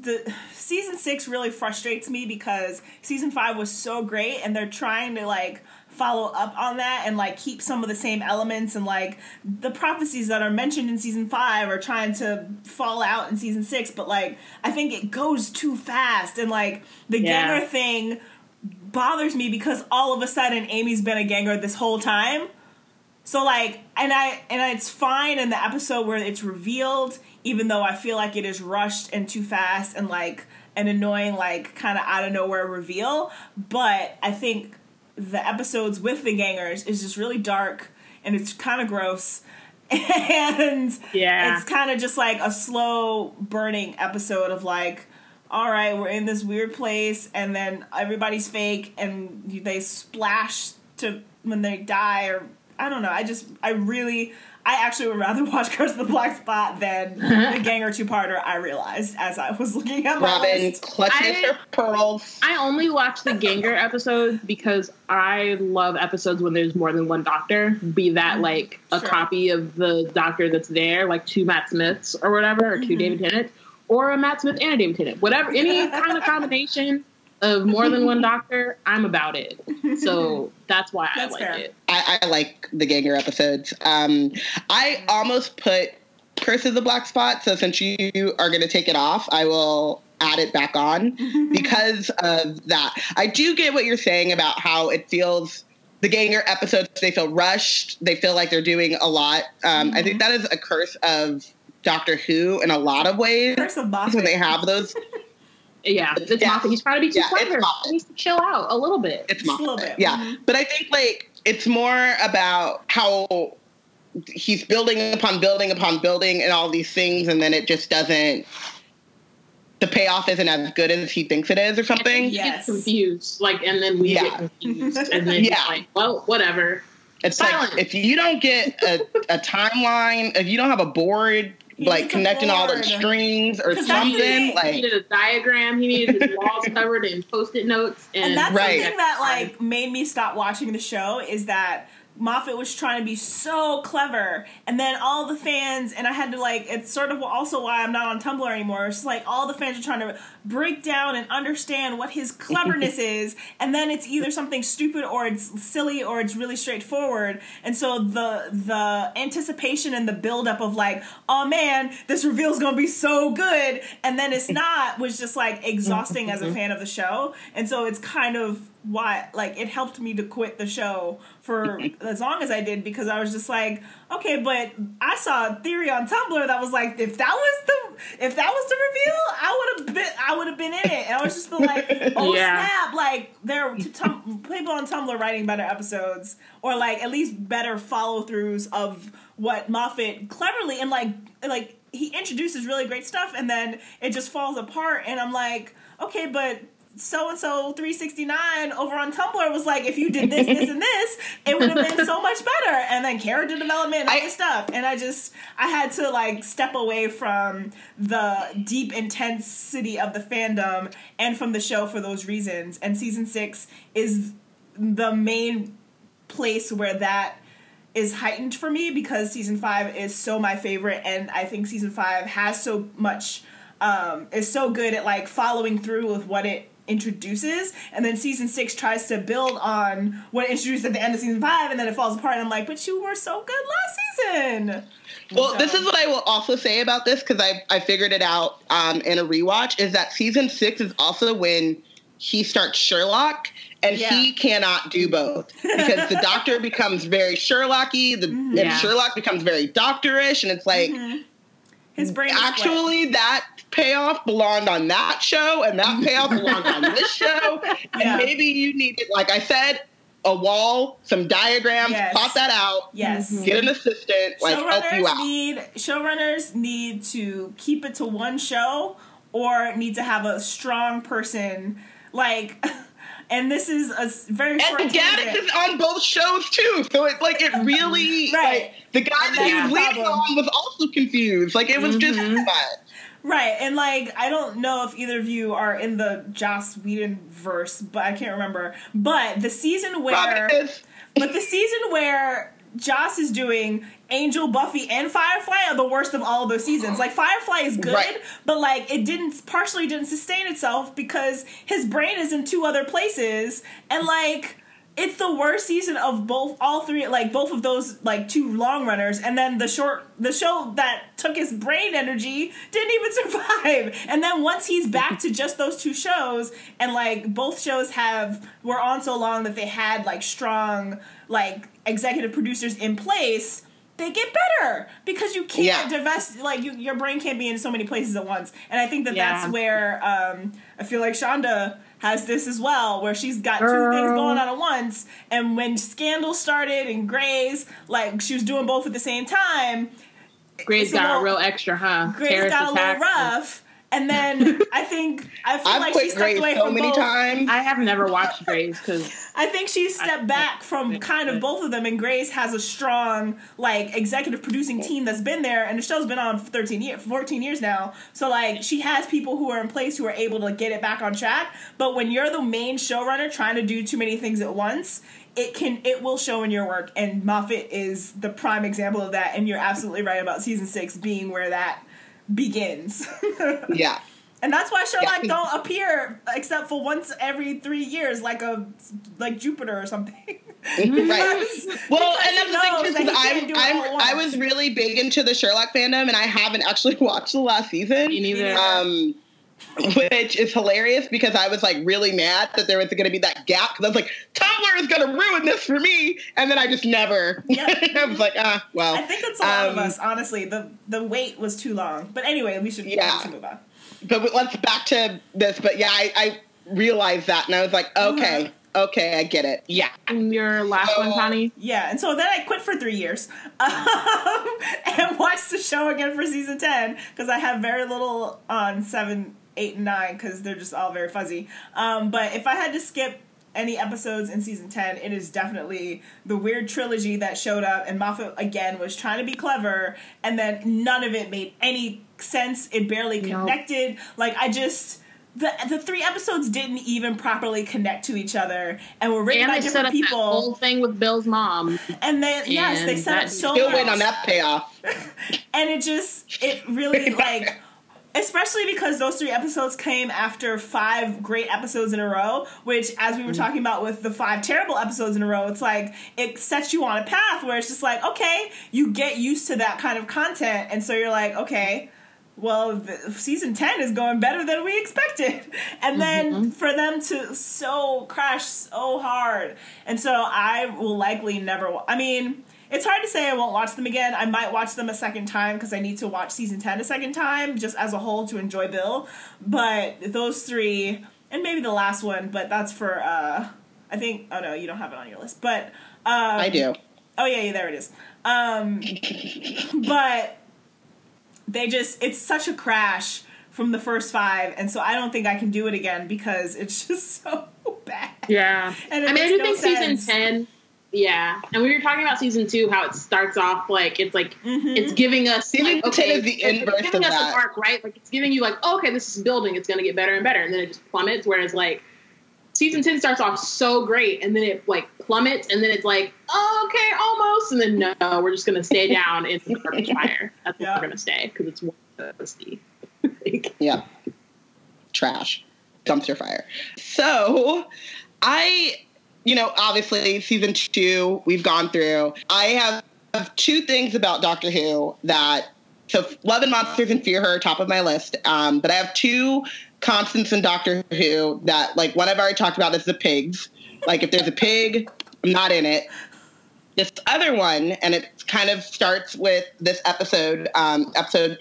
A: the season six really frustrates me because season five was so great, and they're trying to like follow up on that and like keep some of the same elements and like the prophecies that are mentioned in season five are trying to fall out in season six but like i think it goes too fast and like the
C: Yeah.
A: ganger thing bothers me because all of a sudden amy's been a ganger this whole time so like and i and it's fine in the episode where it's revealed even though i feel like it is rushed and too fast and like an annoying like kind of out of nowhere reveal but i think the episodes with the gangers is just really dark and it's kind of gross and
C: Yeah.
A: it's kind of just like a slow burning episode of like all right we're in this weird place and then everybody's fake and they splash to when they die or i don't know i just i really i actually would rather watch curse of the black spot than the ganger two-parter i realized as i was looking at my
B: Robin
A: list.
B: clutches
C: I-
B: her pearls.
C: I only watch the Ganger episodes because I love episodes when there's more than one doctor. Be that like a
A: Sure.
C: copy of the doctor that's there, like two Matt Smiths or whatever, or 2
A: Mm-hmm.
C: David Tennant, or a Matt Smith and a David Tennant. Whatever, any kind of combination of more than one doctor, I'm about it. So that's why I like
A: fair.
C: it.
B: I, I like the Ganger episodes. Um, I almost put Curse of the Black Spot, so since you are going to take it off, I will add it back on because of that. I do get what you're saying about how it feels. The Ganger episodes, they feel rushed. They feel like they're doing a lot. Um, I think that is a curse of Doctor Who in a lot of ways.
A: curse of Moffat.
B: When they have those,
C: Yeah, it's
B: Yeah.
C: Moffat. He's trying to be too
B: Yeah,
C: clever.
B: Moffat.
C: He needs to chill out a little bit.
B: it's
A: Just a little bit.
B: Yeah,
A: Mhm.
B: but I think like it's more about how he's building upon building upon building and all these things, and then it just doesn't. The payoff isn't as good as he thinks it is, or something.
A: Yeah.
C: gets confused, like, and then we
B: Yeah.
C: get confused, and then
B: Yeah.
C: like, "Well, whatever."
B: It's
C: Silence.
B: like if you don't get a, a timeline, if you don't have a board
A: He
B: like connecting all the strings or something,
A: thing.
C: He
B: like
C: needed a diagram. He needed his walls covered in post-it notes, and,
A: and that's
B: Right.
A: the thing that like made me stop watching the show is that Moffat was trying to be so clever, and then all the fans, and I had to like, it's sort of also why I'm not on Tumblr anymore. It's like all the fans are trying to break down and understand what his cleverness is, and then it's either something stupid or it's silly or it's really straightforward. And so the the anticipation and the buildup of like, oh man, this reveal's gonna be so good, and then it's not was just like exhausting as a fan of the show, and so it's kind of why like it helped me to quit the show for as long as I did because I was just like, okay, but I saw a theory on Tumblr that was like, if that was the if that was the reveal, I would have been I would have been in it, and I was just like, oh
C: Yeah.
A: snap, like there are tum- people on Tumblr writing better episodes or like at least better follow throughs of what Moffat cleverly and like like he introduces really great stuff and then it just falls apart, and I'm like, okay, but so and so 369 over on Tumblr was like, if you did this, this, and this, it would have been so much better. And then character development and all this stuff. And I just, I had to like step away from the deep intensity of the fandom and from the show for those reasons. And season six is the main place where that is heightened for me because season five is so my favorite and i think season five has so much um, is so good at like following through with what it introduces and then season six tries to build on what it introduced at the end of season five and then it falls apart and i'm like but you were so good last season
B: Well,
A: So-
B: this is what I will also say about this because I I figured it out um, in a rewatch is that season six is also when he starts Sherlock and
A: Yeah.
B: he cannot do both because the Doctor becomes very Sherlocky, the and
C: Yeah.
B: Sherlock becomes very doctorish, and it's like
A: his brain is split.
B: actually that payoff belonged on that show and that payoff belonged on this show, and
A: Yeah.
B: maybe you needed, like I said. A wall, some diagrams,
A: Yes.
B: plot that out.
A: yes
B: Get an assistant, like help you out.
A: need showrunners need to keep it to one show or need to have a strong person like and this is a very short
B: And
A: Gatiss
B: is on both shows too, so it like it really
A: Right.
B: like the guy
A: And
B: that he was leading on was also confused. Like it was just
A: Mm-hmm.
B: much.
A: right and like i don't know if either of you are in the joss whedon verse but i can't remember but the season where but the season where Joss is doing Angel, Buffy, and Firefly are the worst of all of those seasons. Like Firefly is good,
B: Right.
A: but like it didn't partially didn't sustain itself because his brain is in two other places, and like it's the worst season of both all three like both of those like two long runners and then the short the show that took his brain energy didn't even survive and then once he's back to just those two shows and like both shows have were on so long that they had like strong like executive producers in place they get better because you can't
B: Yeah.
A: divest like you, your brain can't be in so many places at once and i think that
C: Yeah.
A: that's where um, i feel like shonda has this as well where she's got two things going on at once and when scandal started and Grey's like she was doing both at the same time
C: Grey's
A: It's a
C: got
A: little-
C: real extra, huh?
A: Grey's
C: Terrorist
A: got a little
C: attacks.
A: rough and then i think i feel
B: I've
A: like she stepped
B: Grey's
A: away
B: so
A: from
B: many
A: both
B: times.
C: I have never watched Grey's because
A: I think she stepped back from kind of both of them, and Grey's has a strong like executive producing team that's been there, and the show's been on for thirteen years, fourteen years now. So like she has people who are in place who are able to get it back on track. But when you're the main showrunner trying to do too many things at once, it can it will show in your work. And Moffat is the prime example of that. And you're absolutely right about season six being where that begins.
B: yeah.
A: And that's why Sherlock
B: Yeah.
A: don't appear except for once every three years, like a like Jupiter or something.
B: Right.
A: Because-
B: Well,
A: because
B: and that's the thing too, because I'm,
A: do it all at
B: I'm. I was really big into the Sherlock fandom, and I haven't actually watched the last season.
C: Me neither.
B: Um, which is hilarious because I was like really mad that there was going to be that gap because I was like, Tumblr is going to ruin this for me, and then I just never.
A: Yep.
B: I was like, ah, well.
A: I think it's a lot of
B: Um,
A: us, honestly. The the wait was too long. But anyway, we should,
B: Yeah.
A: we should move on.
B: But let's back to this. But yeah, I, I realized that, and I was like, okay, okay, I get it. Yeah.
C: your last one,
B: Oh.
C: Connie.
A: Yeah, and so then I quit for three years um, and watched the show again for season 10 because I have very little on 7, 8, and 9 because they're just all very fuzzy. Um, but if I had to skip any episodes in season 10, it is definitely the weird trilogy that showed up, and Moffat again was trying to be clever, and then none of it made any sense. It barely
C: Nope.
A: connected. Like, I just. The, the three episodes didn't even properly connect to each other and were written
C: And
A: by
C: they set
A: different
C: up that
A: people.
C: whole thing with Bill's mom.
A: And then yes, they
C: And
A: set up
C: that-
A: so
B: Still
A: much,
B: waiting on that payoff.
A: and it just it really like, especially because those three episodes came after five great episodes in a row. Which, as we were talking about with the five terrible episodes in a row, it's like it sets you on a path where it's just like okay, you get used to that kind of content, and so you're like okay. well, season 10 is going better than we expected. And then
C: Mm-hmm.
A: for them to so crash so hard. And so I will likely never, I mean, it's hard to say I won't watch them again. I might watch them a second time because I need to watch season 10 a second time just as a whole to enjoy Bill. But those three, and maybe the last one, but that's for, uh, I think, oh no, you don't have it on your list. But, um,
B: I do.
A: Oh yeah, yeah, there it is. Um, but they just it's such a crash from the first five, and so I don't think I can do it again because it's just so bad.
C: Yeah.
A: And it
C: I mean, I do
A: no
C: think
A: sense.
C: season 10, yeah. And we were talking about season 2, how it starts off like it's like,
A: Mhm.
C: it's giving us.
B: Season
C: like,
B: 10
C: okay,
B: is the
C: it's
B: inverse
C: giving
B: of
C: us
B: that.
C: an arc, right? Like it's giving you like, oh, okay, this is building, it's going to get better and better. And then it just plummets. Whereas like season 10 starts off so great and then it like plummets and then it's like, oh, okay, almost. And then no, we're just going to stay down in the garbage fire. That's where we're going to stay because it's one of those. like,
B: Yeah. Trash. Dumpster fire. So I, you know, obviously season two we've gone through. I have, two things about Doctor Who that so Love and Monsters and Fear Her are top of my list. Um, but I have two constants in Doctor Who that like one I've already talked about is the pigs. Like if there's a pig, I'm not in it. This other one, and it kind of starts with this episode, um, episode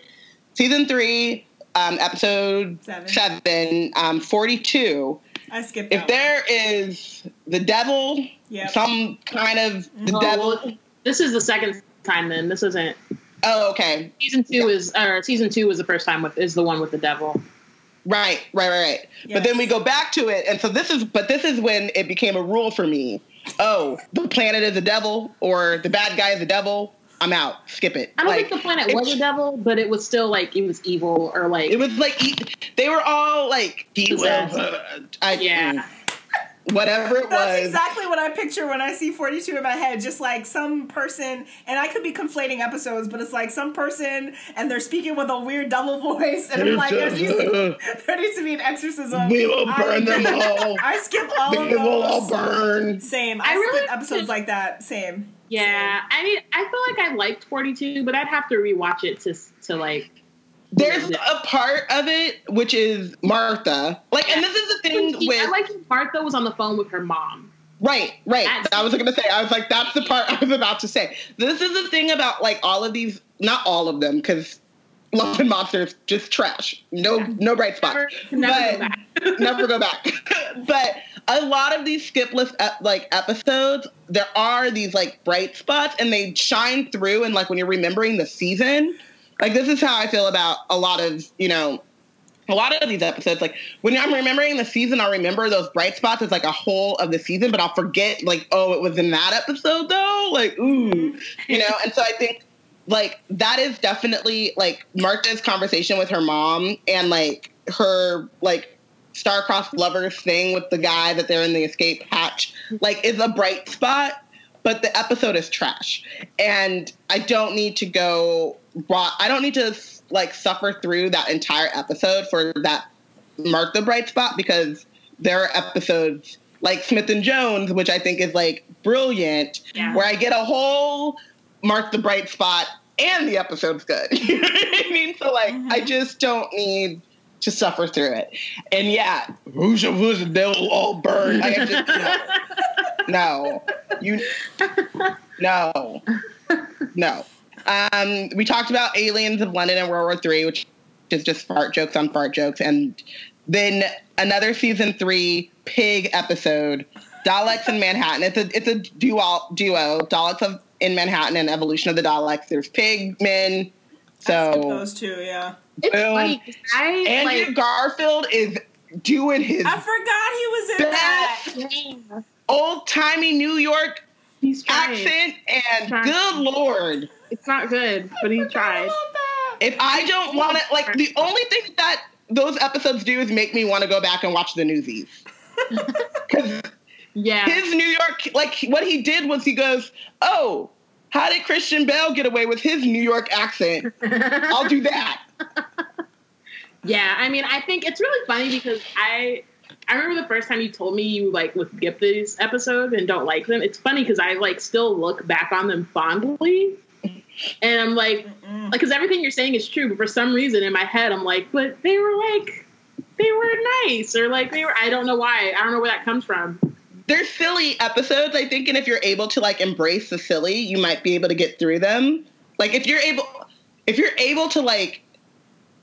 B: season three, um, episode
A: Seven.
B: seven, um, 42.
A: I skipped.
B: If
A: that
B: there is the devil,
A: Yep.
B: some kind of the
C: oh,
B: devil.
C: well, this is the second time then. This isn't.
B: Oh, okay.
C: Season two is, or season two was the first time with, is the one with the devil.
B: Right, right, right, right. But then we go back to it, and so this is, but this is when it became a rule for me. Oh, the planet is the devil, or the bad guy is the devil. I'm out. Skip it.
C: I don't
B: Like,
C: think the planet was a devil, but it was still like it was evil or like
B: It was like e- they were all like he will. Uh, I,
C: yeah.
B: whatever it
A: That's
B: was.
A: exactly what I picture when I see 42 in my head. Just like some person, and I could be conflating episodes, but it's like some person and they're speaking with a weird double voice, and I'm like, there needs, to, there needs to be an exorcism.
B: We will
A: I-
B: burn them all.
A: I skip all of
B: They will all burn.
A: Same. I,
C: I really
A: skip episodes
C: could-
A: like that. Same.
C: Yeah, I mean, I feel like I liked 42, but I'd have to rewatch it to to like.
B: There's a part of it which is Martha. Like, and this is the thing
C: I
B: with
C: like Martha was on the phone with her mom.
B: Right, right.
C: That's-
B: I was gonna say. I was like, that's the part I was about to say. This is the thing about like all of these, not all of them, because Love and Monsters just trash. No, no bright spots.
C: Never, never go
B: But-
C: back.
B: never go back. but a lot of these skip list ep- like episodes, there are these like bright spots, and they shine through. And like when you're remembering the season, like this is how I feel about a lot of you know. A lot of these episodes, like when I'm remembering the season, I'll remember those bright spots as like a whole of the season, but I'll forget like, oh, it was in that episode though. Like, ooh, mm-hmm. you know. And so I think like that is definitely like Martha's conversation with her mom and like her like star-crossed lovers thing with the guy that they're in the escape hatch like is a bright spot but the episode is trash. And i don't need to go i don't need to like suffer through that entire episode for that mark the bright spot because there are episodes like smith and jones which i think is like brilliant
C: Yeah.
B: where i get a whole mark the bright spot and the episode's good. You know what i mean? So like i mm-hmm. just don't need to suffer through it. And yeah who's the, who's the devil all burn just, no. no. You no. No. Um we talked about aliens of london and world war three which is just fart jokes on fart jokes. And then another season three pig episode daleks in manhattan. It's a it's a duo duo daleks of in manhattan and evolution of the daleks. There's pig men.
A: I
B: so
A: those two. Yeah.
C: It's
B: Boom.
C: funny. 'cause I
B: andrew
C: like.
B: garfield is doing his
A: I forgot he was in that.
B: old timey new york
C: He's
B: accent and
C: Trying.
B: good lord
C: It's not good, but he tried.
B: if i don't want to like the only thing that those episodes do is make me want to go back and watch the newsies because
C: Yeah.
B: his new york like what he did was he goes oh how did christian Bale get away with his new york accent i'll do that
C: Yeah, I mean, I think it's really funny because I I remember the first time you told me you like would skip these episodes and don't like them. It's funny because I like still look back on them fondly, And I'm like, like, because everything you're saying is true, but for some reason in my head, I'm like, but they were like, they were nice, or like they were. I don't know why. I don't know where that comes from.
B: They're silly episodes, I think, and if you're able to like embrace the silly, you might be able to get through them. Like if you're able, if you're able to like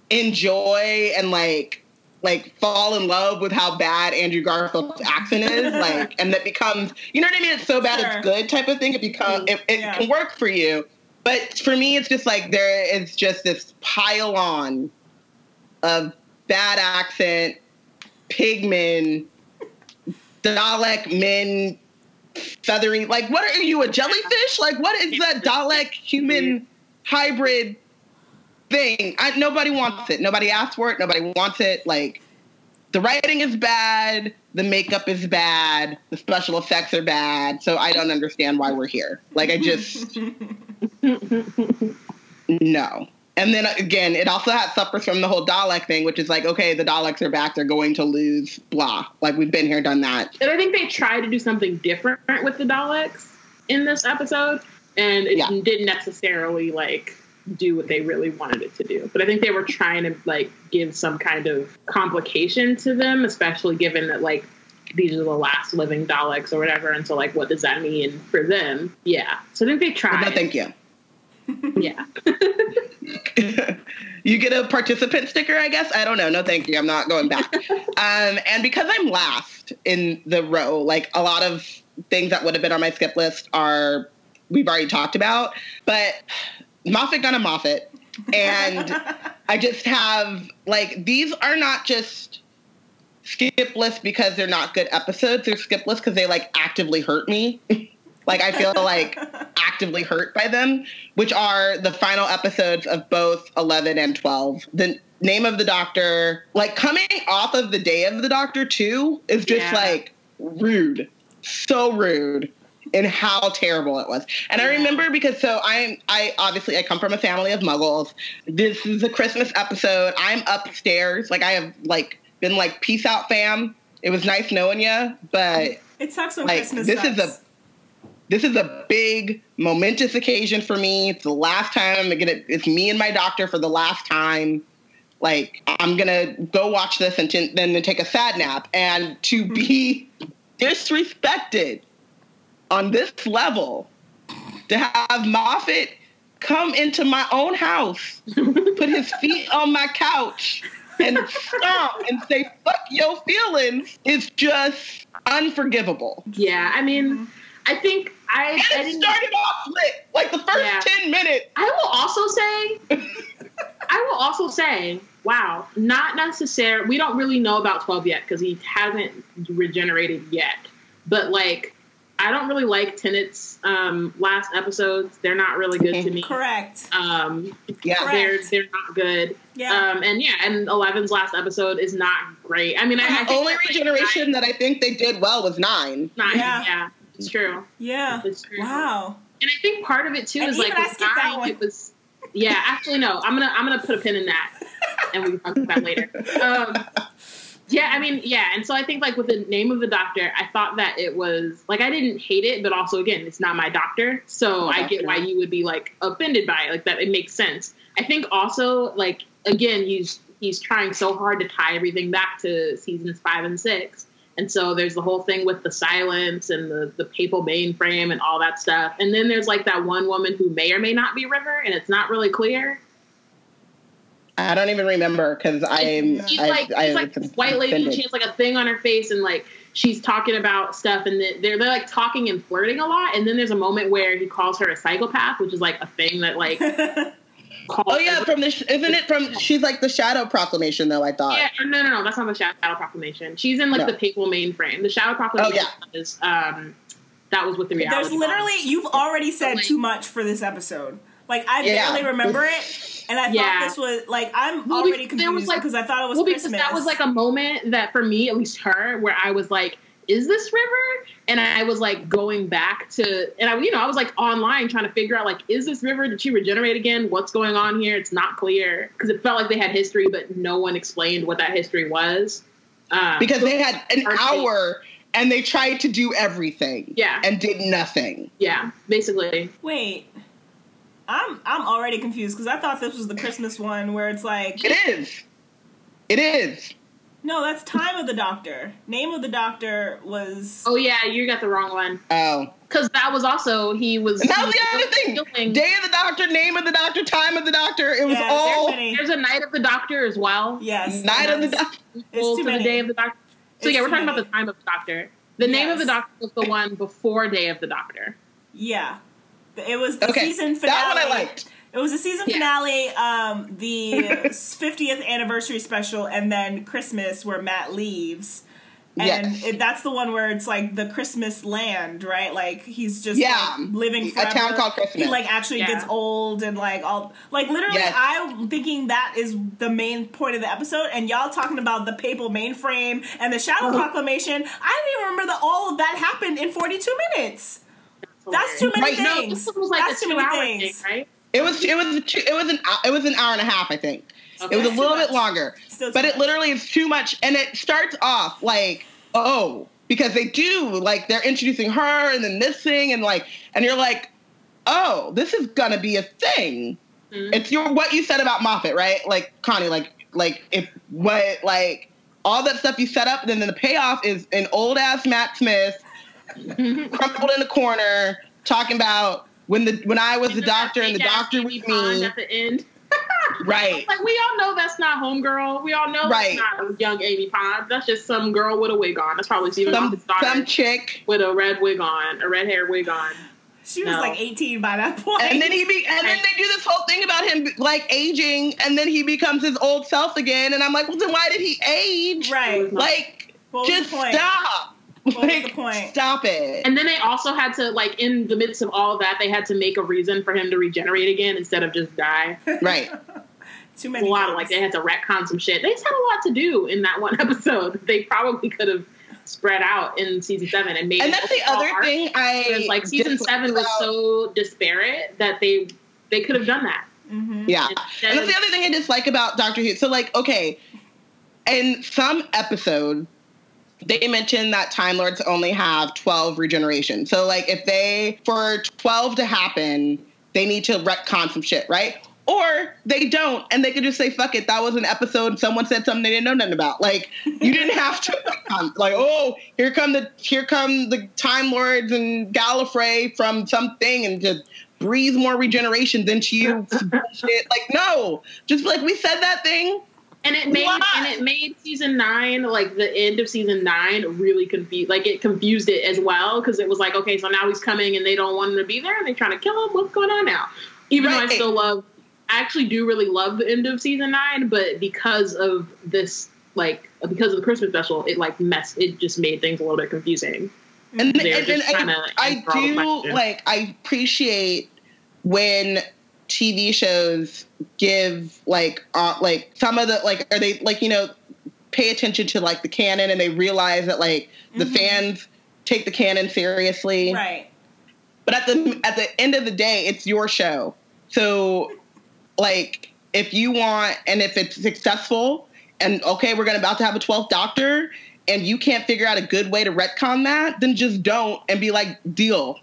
B: enjoy and like like fall in love with how bad Andrew Garfield's accent is, like, and that becomes, you know what I mean? It's so bad
A: Sure.
B: it's good type of thing. It becomes, mm-hmm. it, it
A: Yeah.
B: can work for you, but for me, it's just like there is just this pile on of bad accent, pigmen, Dalek men, feathery. Like, what are you, a jellyfish? Like, what is that Dalek human hybrid thing? I, nobody wants it. Nobody asked for it. Nobody wants it. Like, the writing is bad. The makeup is bad. The special effects are bad. So I don't understand why we're here. Like, I just no. And then uh, again, it also has suffers from the whole Dalek thing, which is like, okay, the Daleks are back. They're going to lose. Blah. Like we've been here, done that.
C: And I think they tried to do something different with the Daleks in this episode, and it
B: Yeah.
C: didn't necessarily like do what they really wanted it to do. But I think they were trying to like give some kind of complication to them, especially given that like these are the last living Daleks or whatever. And so like, what does that mean for them? Yeah. So I think they tried.
B: no, thank you.
C: Yeah.
B: you get a participant sticker, I guess. I don't know. No, thank you. I'm not going back. um, and because I'm last in the row, like a lot of things that would have been on my skip list are we've already talked about. But Moffat gonna Moffat, and I just have like these are not just skip lists because they're not good episodes. They're skip lists because they like actively hurt me. like I feel like actively hurt by them, which are the final episodes of both 11 and 12. The name of the doctor, like coming off of the day of the doctor too, is just
C: Yeah.
B: like rude. So rude in how terrible it was. And I remember because so I'm I obviously I come from a family of muggles. This is a Christmas episode. I'm upstairs. Like I have like been like peace out fam. It was nice knowing you, but
A: It sucks when
B: like
A: Christmas
B: this is a this is a big momentous occasion for me. It's the last time I'm gonna. It's me and my doctor for the last time. Like I'm gonna go watch this and t- then take a sad nap. And to hmm. be disrespected on this level, to have Moffat come into my own house, put his feet on my couch, and stomp and say "fuck your feelings" is just unforgivable.
C: Yeah. I mean, mm-hmm. I think I, I
B: And it
C: didn't.
B: started off lit. Like the first
C: Yeah.
B: 10 minutes.
C: I will also say, I will also say, wow, not necessarily. We don't really know about twelve yet because he hasn't regenerated yet. But like, I don't really like Tennant's um, last episodes. They're not really good to me.
A: Correct.
C: Um,
B: Yeah.
A: Correct.
C: they're they're not good.
A: Yeah.
C: Um, and yeah, and Eleven's last episode is not great. I mean, I, I
B: The only
C: that, like,
B: regeneration that I think they did well was nine.
C: nine,
A: Yeah.
C: yeah. It's true.
A: yeah.
C: It's true.
A: Wow.
C: And I think part of it too
A: And
C: is like with
A: skipped that one.
C: it was yeah. Actually, no. I'm gonna I'm gonna put a pin in that, and we can talk about that later. Um, yeah, I mean, yeah, and so I think like with the name of the doctor, I thought that it was like I didn't hate it, but also again, it's not my doctor, so I get why you would be like offended by it. Like that, it makes sense. I think also like again, he's he's trying so hard to tie everything back to seasons five and six. And so there's the whole thing with the silence and the, the papal mainframe and all that stuff. And then there's like that one woman who may or may not be River, and it's not really clear.
B: I don't even remember because I'm.
C: She's like,
B: I,
C: she's like this white lady, and she has like a thing on her face, and like she's talking about stuff, and they're they're like talking and flirting a lot. And then there's a moment where he calls her a psychopath, which is like a thing that like calls.
B: Oh yeah, from the isn't it from? She's like the Shadow Proclamation though. I thought.
C: Yeah, no, no, no, that's not the Shadow Proclamation. She's in like
B: No.
C: the papal mainframe. The Shadow Proclamation
B: Oh,
C: is um that was with the reality.
A: There's literally you've already said too much for this episode. Like I
B: Yeah.
A: barely remember it, and I
C: Yeah.
A: thought this was like I'm
C: Well,
A: already
C: because there was,
A: confused
C: like-
A: because I thought it was
C: well,
A: Christmas.
C: because that was like a moment that for me, at least her, where I was like, "Is this River?" And I was like going back to, and I, you know, I was like online trying to figure out like, "Is this River? Did she regenerate again? What's going on here?" It's not clear because it felt like they had history, but no one explained what that history was. Um,
B: Because they had an hour and they tried to do everything.
C: Yeah.
B: And did nothing.
C: yeah, basically,
A: Wait, I'm I'm already confused because I thought this was the Christmas one where it's like
B: It is. It is.
A: No, that's Time of the Doctor. Name of the Doctor was
C: Oh yeah, you got the wrong one.
B: Oh.
C: Because that was also he was.
B: That was the other thing.
C: killing-
B: Day of the doctor, name of the doctor, time of the doctor. It was
A: Yeah,
B: all
A: there's many.
C: There's a night of the doctor as well.
A: yes
B: night of the doctor.
C: Equal
A: too
C: to the
A: many.
C: day of the doctor. So
A: It's
C: yeah, we're
A: too
C: talking about the time of the doctor. The name of the doctor was the one before Day of the Doctor.
A: Yeah, it was the
B: Okay,
A: season finale.
B: that one I liked.
A: It was the season
C: Yeah.
A: finale, um, the 50th anniversary special, and then Christmas where Matt leaves. And
B: Yes.
A: it, that's the one where it's like the Christmas land, right? Like he's just
B: Yeah.
A: like, living
B: A town called Christmas.
A: He like actually
C: Yeah.
A: gets old and like all like literally.
B: Yes.
A: I'm thinking that is the main point of the episode, and y'all talking about the papal mainframe and the Shadow
B: Uh-huh.
A: Proclamation. I didn't even remember that all of that happened in 42 minutes. That's too many
B: Right,
A: things.
B: no,
C: No, this was like
A: That's
C: a
A: too
C: two-hour
A: many
C: thing,
A: things.
C: right?
B: It was it was two, it was an it was an hour and a half, I think.
C: Okay.
B: It was a little bit longer,
A: Still
B: but it
A: much.
B: literally is too much, and it starts off like oh because they do like they're introducing her and then this thing and like and you're like oh this is gonna be a thing.
C: Mhm.
B: It's your what you said about Moffat, right? Like Connie, like like if what like all that stuff you set up, and then the payoff is an old ass Matt Smith crumpled in the corner talking about when the when I was the doctor and the doctor was
C: Amy Pond
B: me.
C: at the end.
B: Right.
C: Like we all know that's not homegirl. We all know
B: Right.
C: that's not young Amy Pond. That's just some girl with a wig on. That's probably Stephen
B: Some
C: Moffat's daughter
B: some chick.
C: with a red wig on, a red hair wig on.
A: She was
C: No.
A: like 18 by that point.
B: And then he be, and then they do this whole thing about him like aging, and then he becomes his old self again. And I'm like, well, then why did he age?
A: right.
B: Like, just stop.
A: Was
B: like,
A: the point?
B: Stop it.
C: And then they also had to like in the midst of all of that, they had to make a reason for him to regenerate again instead of just die.
B: right.
A: Too many.
C: a lot
A: things.
C: of like they had to retcon some shit. They just had a lot to do in that one episode. They probably could have spread out in season seven and made.
B: And
C: an
B: that's the other
C: arc.
B: thing I
C: Whereas, like season seven was
B: about-
C: so disparate that they they could have done that.
A: Mhm.
B: Yeah.
C: Instead
B: And that's
C: of-
B: the other thing I dislike about Doctor Who. So, like, okay, in some episode, they mentioned that Time Lords only have 12 regeneration. So, like, if they, for 12 to happen, they need to retcon some shit, right? Or they don't, and they could just say, fuck it, that was an episode, someone said something they didn't know nothing about. Like, you didn't have to, like, oh, here come the, here come the Time Lords and Gallifrey from something, and just breathe more regeneration into you. Like, no, just like we said that thing.
C: And it made
B: Why?
C: and it made season nine, like the end of season nine, really confused. Like it confused it as well because it was like, okay, so now he's coming and they don't want him to be there and they're trying to kill him. What's going on now? Even though I still love, I actually do really love the end of season nine, but because of this, like because of the Christmas special, it like messed. It just made things a little bit confusing.
B: And,
C: were
B: and, and I, I
C: answer all the
B: do like I appreciate when TV shows give like uh, like some of the like are they like you know pay attention to like the canon and they realize that like the
A: Mhm.
B: fans take the canon seriously.
A: Right.
B: But at the at the end of the day, it's your show. So, like, if you want, and if it's successful, and okay, we're gonna about to have a twelfth Doctor, and you can't figure out a good way to retcon that, then just don't and be like, deal.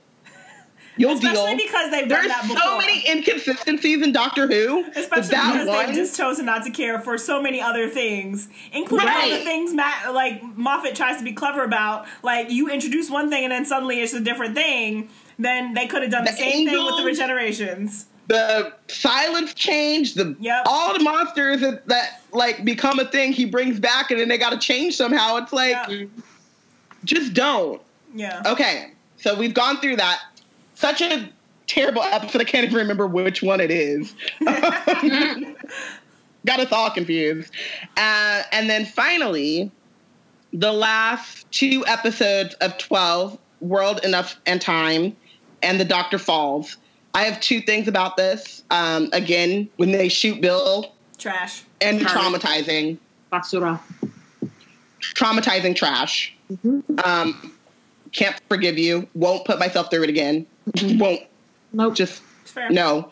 B: You'll
A: Especially
B: deal.
A: because they've
B: There's
A: done that before.
B: so many inconsistencies in Doctor Who.
A: Especially
B: that
A: because
B: one,
A: they've just chosen not to care for so many other things, including all the things Matt, like Moffat tries to be clever about. Like you introduce one thing and then suddenly it's a different thing. Then they could have done the,
B: The
A: same thing with the regenerations.
B: the silence change, the
A: Yep.
B: all the monsters that, that like become a thing he brings back, and then they got to change somehow. It's like,
A: Yeah.
B: just don't.
A: Yeah.
B: Okay, so we've gone through that. Such a terrible episode. I can't even remember which one it is. Got us all confused. Uh, and then finally, the last two episodes of 12, World Enough and Time, and The Doctor Falls. I have two things about this. Um, again, when they shoot Bill,
A: Trash.
B: and
C: Sorry.
B: traumatizing,
C: Basura.
B: traumatizing trash. Um, can't forgive you. Won't put myself through it again. Won't.
C: Nope.
B: Just
A: fair.
B: no.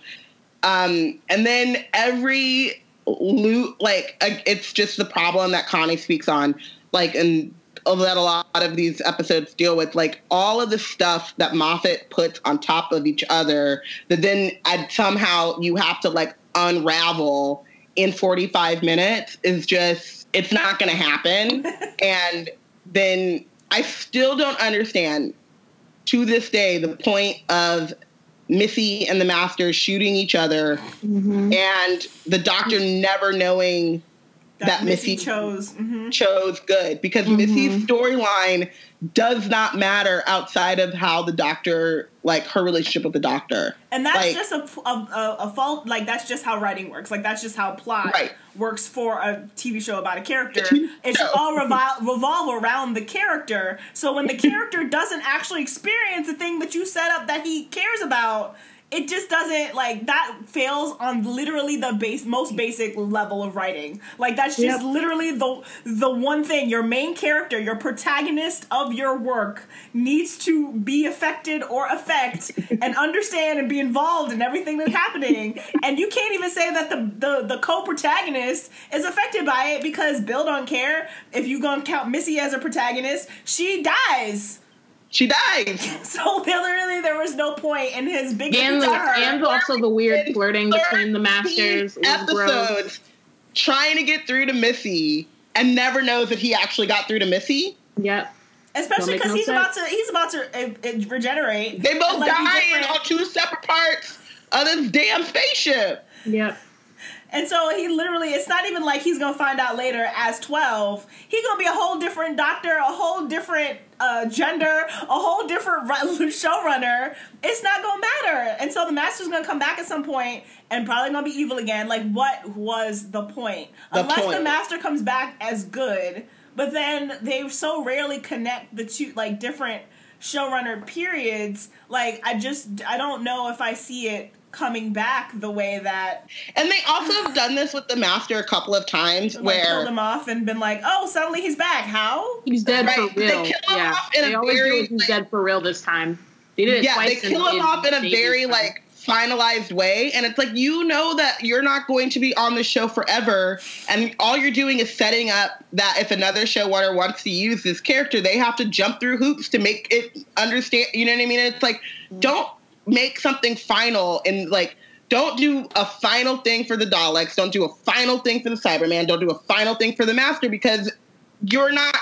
B: Um, and then every loot, like uh, it's just the problem that Connie speaks on. Like, and that a lot of these episodes deal with, like all of the stuff that Moffat puts on top of each other that then I'd somehow you have to like unravel in 45 minutes is just it's not going to happen. and then I still don't understand to this day the point of Missy and the Master shooting each other and the Doctor never knowing
A: That,
B: that
A: Missy,
B: Missy-
A: chose. hmm
B: chose good. Because Missy's storyline does not matter outside of how the Doctor like her relationship with the Doctor.
A: And that's
B: Like-
A: just a, a, a, a fault. Like that's just how writing works. Like that's just how plot
B: Right.
A: works for a TV show about a character. It should all revol- revolve around the character. So when the character doesn't actually experience the thing that you set up that he cares about, it just doesn't like that fails on literally the base most basic level of writing. Like that's just
C: Yep.
A: literally the the one thing your main character, your protagonist of your work needs to be affected or affect and understand and be involved in everything that's happening. And you can't even say that the the, the co-protagonist is affected by it because Bill don't care. If you gonna count Missy as a protagonist, she dies.
B: She dies.
A: So literally there was no point in his big
C: And, the,
A: to her.
C: and also the weird flirting between the masters. was gross.
B: episodes trying to get through to Missy and never knows that he actually got through to Missy.
C: Yep.
A: Especially because
C: no
A: he's
C: sense.
A: about to he's about to uh, uh, regenerate.
B: They both
A: and, like, be
B: die
A: different.
B: on two separate parts of this damn spaceship.
C: Yep.
A: And so he literally, it's not even like he's gonna find out later as 12. He's gonna be a whole different doctor, a whole different uh, gender, a whole different ru- showrunner. It's not gonna matter. And so the master's gonna come back at some point and probably gonna be evil again. Like, what was the point?
B: The
A: Unless the master comes back as good, but then they so rarely connect the two, like, different showrunner periods. Like, I just, I don't know if I see it coming back the way that
B: And they also have done this with the Master a couple of times
A: like
B: where
A: killed him off and been like, oh, suddenly he's back. How?
C: He's dead
B: Right,
C: for
B: they
C: real.
B: kill him
C: Yeah.
B: off in
C: They
B: a
C: always
B: very,
C: do it, he's
B: like-
C: dead for real this time. They did it
B: yeah,
C: twice.
B: they kill him off in a very
C: time.
B: like finalized way, and it's like you know that you're not going to be on the show forever, and all you're doing is setting up that if another showrunner wants to use this character, they have to jump through hoops to make it understand. You know what I mean? It's like mm. don't make something final and like. Don't do a final thing for the Daleks. Don't do a final thing for the Cyberman. Don't do a final thing for the Master because you're not.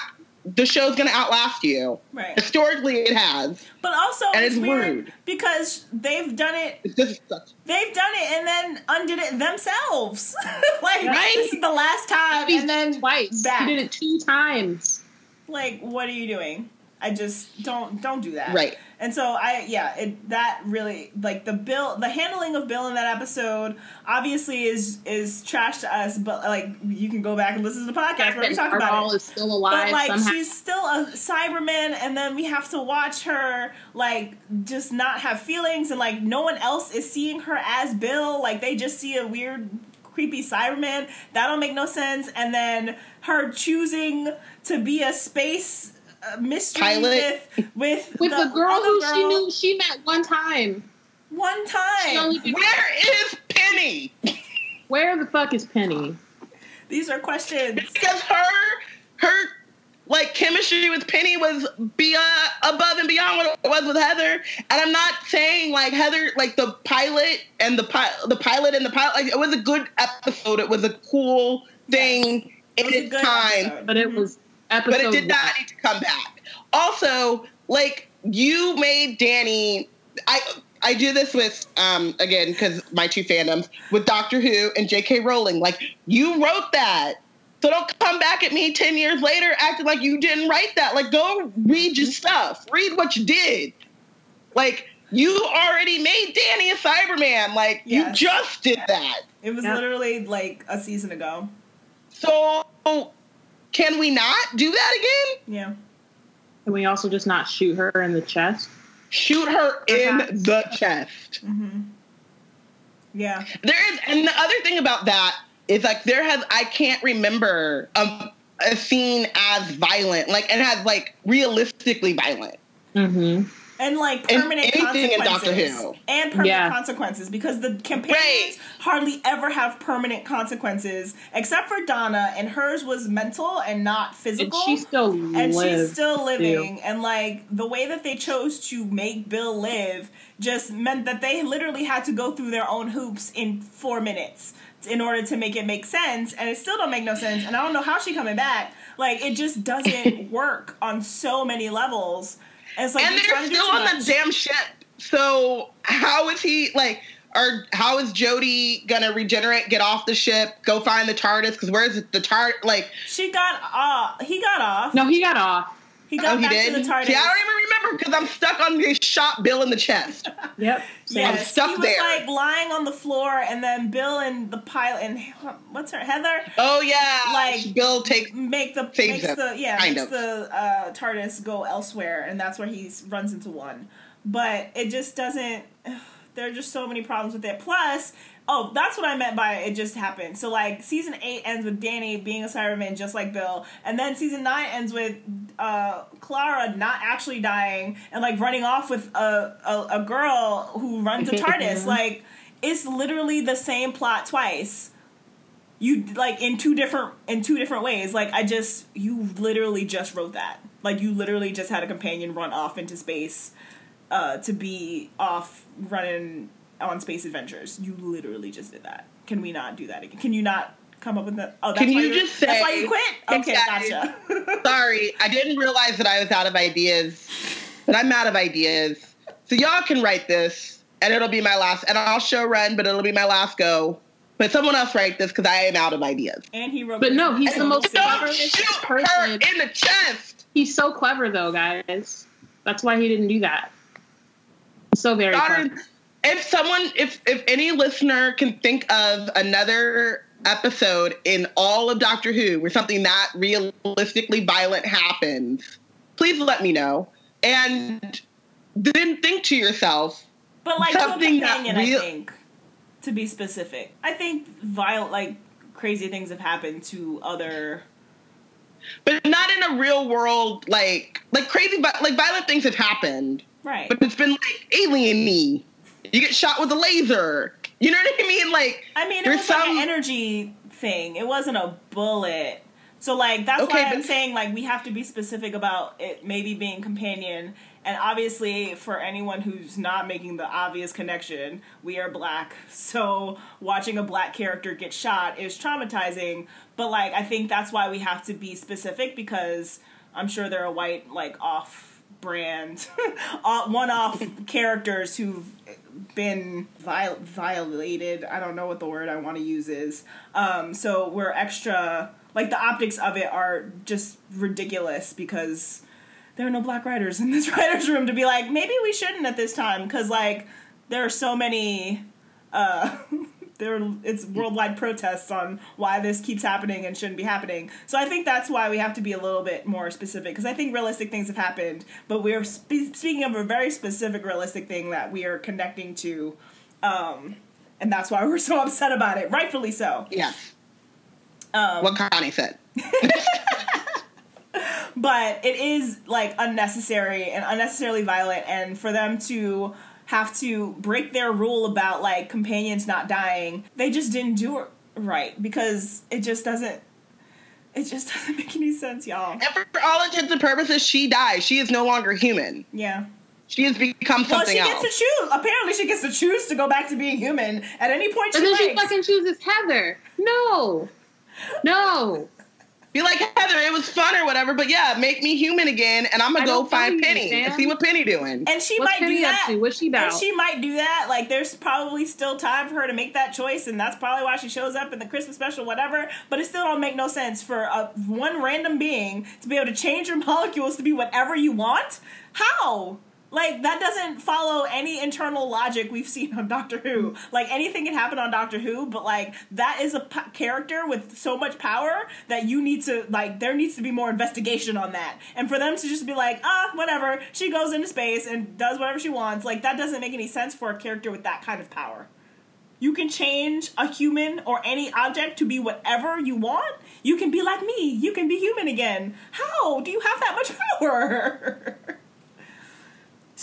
B: The show's going to outlast you.
A: Right.
B: Historically, it has.
A: But also,
B: And
A: it's,
B: it's
A: weird
B: rude.
A: because they've done it.
B: It's just such
A: They've done it and then undid it themselves. like
B: Right?
A: this is the last time,
C: He's
A: and then
C: twice.
A: back.
C: He did it two times.
A: Like, what are you doing? I just don't don't do that.
B: Right.
A: And so I yeah, it that really like the bill the handling of Bill in that episode obviously is is trash to us, but like you can go back and listen to the podcast where we talk about it.
C: is still alive
A: But like
C: somehow.
A: she's still a Cyberman, and then we have to watch her like just not have feelings, and like no one else is seeing her as Bill. Like they just see a weird, creepy Cyberman. That don't make no sense. And then her choosing to be a space uh, mystery
B: Pilot.
A: with with,
C: with the, girl
A: other
C: who she knew she met one time.
A: one time.
C: only did-
B: Where is Penny?
C: Where the fuck is Penny?
A: These are questions.
B: Because her her like chemistry with Penny was beyond above and beyond what it was with Heather. And I'm not saying like Heather like the pilot and the pi- the pilot and the pilot like it was a good episode. It was a cool thing
A: It
B: in
A: was
B: its time.
A: episode.
C: But it was episode.
B: but it did not need to come back. Also, like you made Danny, I I do this with um again because my two fandoms with Doctor Who and J.K. Rowling. Like you wrote that, so don't come back at me ten years later acting like you didn't write that. Like go read your stuff, read what you did. Like you already made Danny a Cyberman. Like
A: Yes.
B: you just did that.
A: It was
C: Yeah.
A: literally like a season ago.
B: So can we not do that again?
A: Yeah.
C: Can we also just not shoot her in the chest?
B: shoot her in the chest.
A: Mm-hmm. Yeah.
B: There is, and the other thing about that is like there has I can't remember a, a scene as violent, like and has like realistically violent.
C: Mm-hmm.
A: And like
B: And
A: permanent
B: anything in
A: consequences
B: Doctor Who.
A: and permanent
C: Yeah.
A: consequences because the campaigns
B: Right.
A: hardly ever have permanent consequences except for Donna and hers was mental and not physical.
C: And
A: physical
C: she still
A: and
C: lives,
A: she's still living
C: too.
A: and like the way that they chose to make bill live just meant that they literally had to go through their own hoops in four minutes in order to make it make sense and it still don't make no sense and i don't know how she coming back like it just doesn't work on so many levels and it's like
B: and they're
A: trying to do
B: still on
A: much.
B: the damn ship. So how is he like? Or how is Jodie gonna regenerate? Get off the ship, go find the TARDIS? Because where's the TARDIS? Like,
A: she got off he got off
C: No, he got off.
A: He got
B: oh, he
A: back
B: did.
A: to the TARDIS
B: See, I don't even remember because I'm stuck on the shot Bill in the chest.
C: Yep.
A: Yes,
B: I'm stuck
A: he was
B: there.
A: like lying on the floor, and then Bill and the pilot and what's her Heather
B: Oh yeah,
A: Like-
B: Bill takes.
A: make the makes
B: him,
A: the yeah
B: kind
A: makes
B: of.
A: the uh, TARDIS go elsewhere, and that's where he runs into one. But it just doesn't. There are just so many problems with it. Plus, oh, that's what I meant by it just happened. So like season eight ends with Danny being a Cyberman just like Bill, and then season nine ends with uh, Clara not actually dying and like running off with a a, a girl who runs a TARDIS. like it's literally the same plot twice you like in two different in two different ways like i just you literally just wrote that like you literally just had a companion run off into space uh to be off running on space adventures you literally just did that can we not do that again can you not come up with that oh that's
B: Can
A: why
B: you
A: you're-
B: just
A: that's why you quit okay
B: Exactly.
A: gotcha
B: Sorry, I didn't realize that I was out of ideas, but I'm out of ideas. So y'all can write this, and it'll be my last. And I'll show run, but it'll be my last go. But someone else write this because I am out of ideas.
A: and he wrote
C: But no, he's the most clever
B: shoot her
C: person.
B: in the chest.
C: He's so clever, though, guys. That's why he didn't do that. So very
B: Daughter,
C: clever.
B: If someone, if if any listener can think of another episode in all of Doctor Who where something that realistically violent happens, please let me know. And then think to yourself,
A: but like
B: something
A: companion
B: real-
A: i think to be specific i think violent like crazy things have happened to other
B: but not in a real world like like crazy, but like violent things have happened.
A: right
B: But it's been like alien-y. You get shot with a laser. You know what I mean? Like
A: I mean, it was like
B: some-
A: an energy thing. It wasn't a bullet. So like that's
B: Okay,
A: why I'm
B: but-
A: saying like we have to be specific about it maybe being companion. And obviously for anyone who's not making the obvious connection, we are black. So watching a black character get shot is traumatizing, but like I think that's why we have to be specific because I'm sure there are white like off brand one off characters who've been viol- violated. I don't know what the word I want to use is. Um, so we're extra like the optics of it are just ridiculous because there are no black writers in this writers room to be like maybe we shouldn't at this time because like there are so many uh there it's worldwide protests on why this keeps happening and shouldn't be happening so i think that's why we have to be a little bit more specific because i think realistic things have happened but we're spe- speaking of a very specific realistic thing that we are connecting to um and that's why we're so upset about it rightfully so
B: yeah.
A: um,
B: What Connie said.
A: but it is like unnecessary and unnecessarily violent and for them to have to break their rule about like companions not dying they just didn't do it right because it just doesn't it just doesn't make any sense y'all
B: And for all intents and purposes, she dies. She is no longer human.
A: yeah
B: She has become
A: well
B: something
A: she
B: else.
A: gets to choose apparently she gets to choose to go back to being human at any point she
C: And then she fucking chooses Heather. No. No.
B: Be like Heather, it was fun or whatever, but yeah, make me human again, and I'm gonna
C: I
B: go find Penny
C: you,
B: and see what Penny doing.
A: and she
C: What's
A: might
C: Penny
A: do
C: up
A: that
C: to? What's she about?
A: And she might do that. Like, there's probably still time for her to make that choice, and that's probably why she shows up in the Christmas special, whatever. But it still don't make no sense for a, one random being to be able to change your molecules to be whatever you want. How? Like that doesn't follow any internal logic we've seen on Doctor Who. Like anything can happen on Doctor Who, but like that is a p- character with so much power that you need to like there needs to be more investigation on that. And for them to just be like, ah, whatever, she goes into space and does whatever she wants, like that doesn't make any sense for a character with that kind of power. You can change a human or any object to be whatever you want. You can be like me. You can be human again. How do you have that much power?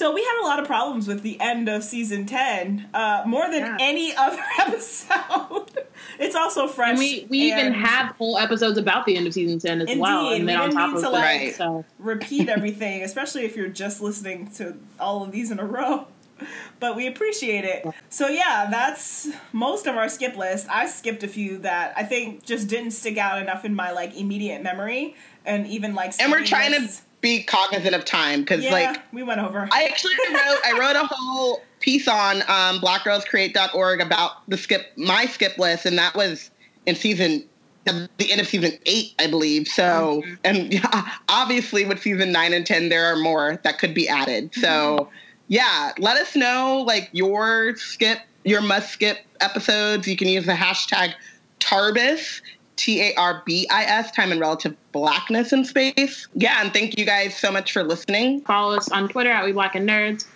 A: So we had a lot of problems with the end of season ten, uh, more than
C: Yeah.
A: any other episode. it's also fresh.
C: And we we even
A: and
C: have whole episodes about the end of season ten as
A: Indeed,
C: well, and
A: we
C: then on
A: didn't
C: top
A: need
C: of
A: to,
C: that,
A: like-
C: so
A: repeat everything, especially if you're just listening to all of these in a row. But we appreciate it. So yeah, that's most of our skip list. I skipped a few that I think just didn't stick out enough in my like immediate memory, and even like.
B: And we're
A: skipping
B: trying to
A: lists-
B: be cognizant of time because,
A: Yeah,
B: like,
A: we went over.
B: I actually wrote I wrote a whole piece on um, blackgirlscreate.org about the skip my skip list, and that was in season the end of season eight, I believe. So, and yeah, obviously with season nine and ten, there are more that could be added. So, yeah, let us know like your skip, your must skip episodes. You can use the hashtag Tarbis. T A R B I S, time and relative blackness in space. Yeah, and thank you guys so much for listening.
C: follow us on Twitter at We Black and Nerds,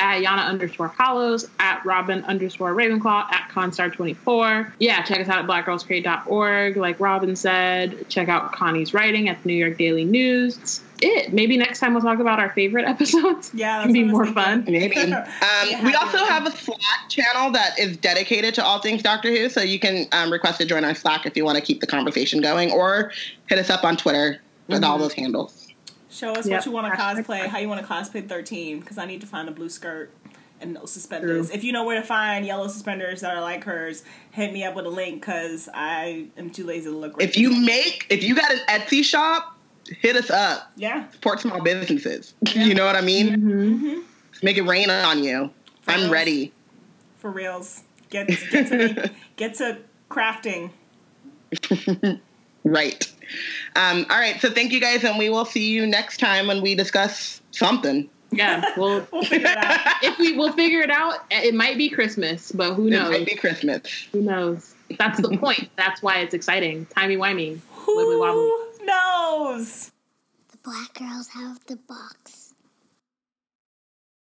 C: at Yana underscore Hollows, at Robin underscore Ravenclaw, at Constar24. Yeah, check us out at blackgirlscreate.org. Like Robin said, check out Connie's writing at the New York Daily News. That's it. Maybe next time we'll talk about our favorite episodes.
A: Yeah,
C: can be more fun.
B: Maybe. Um, we also have a Slack channel that is dedicated to all things Doctor Who, so you can um, request to join our Slack if you want to keep the conversation going, or hit us up on Twitter with all those handles.
A: Show us
C: Yep.
A: what you want to cosplay, how you want to cosplay 13, because I need to find a blue skirt and no suspenders. If you know where to find yellow suspenders that are like hers, hit me up with a link, because I am too lazy to look.
B: Right if you make, if you got an Etsy shop, hit us up.
A: yeah,
B: Support small businesses. you know what I mean?
C: Mm-hmm.
B: Make it rain on you. I'm
A: reals.
B: ready.
A: for reals, get get to make, get to crafting.
B: Right. Um, all right. So thank you guys, and we will see you next time when we discuss something.
C: Yeah, we'll
A: We'll figure it out.
C: if we will figure it out. It might be Christmas, but who knows?
B: It might be Christmas.
C: Who knows? That's the point. That's why it's exciting. Timey wimey.
A: Who knows?
D: The black girls have the box.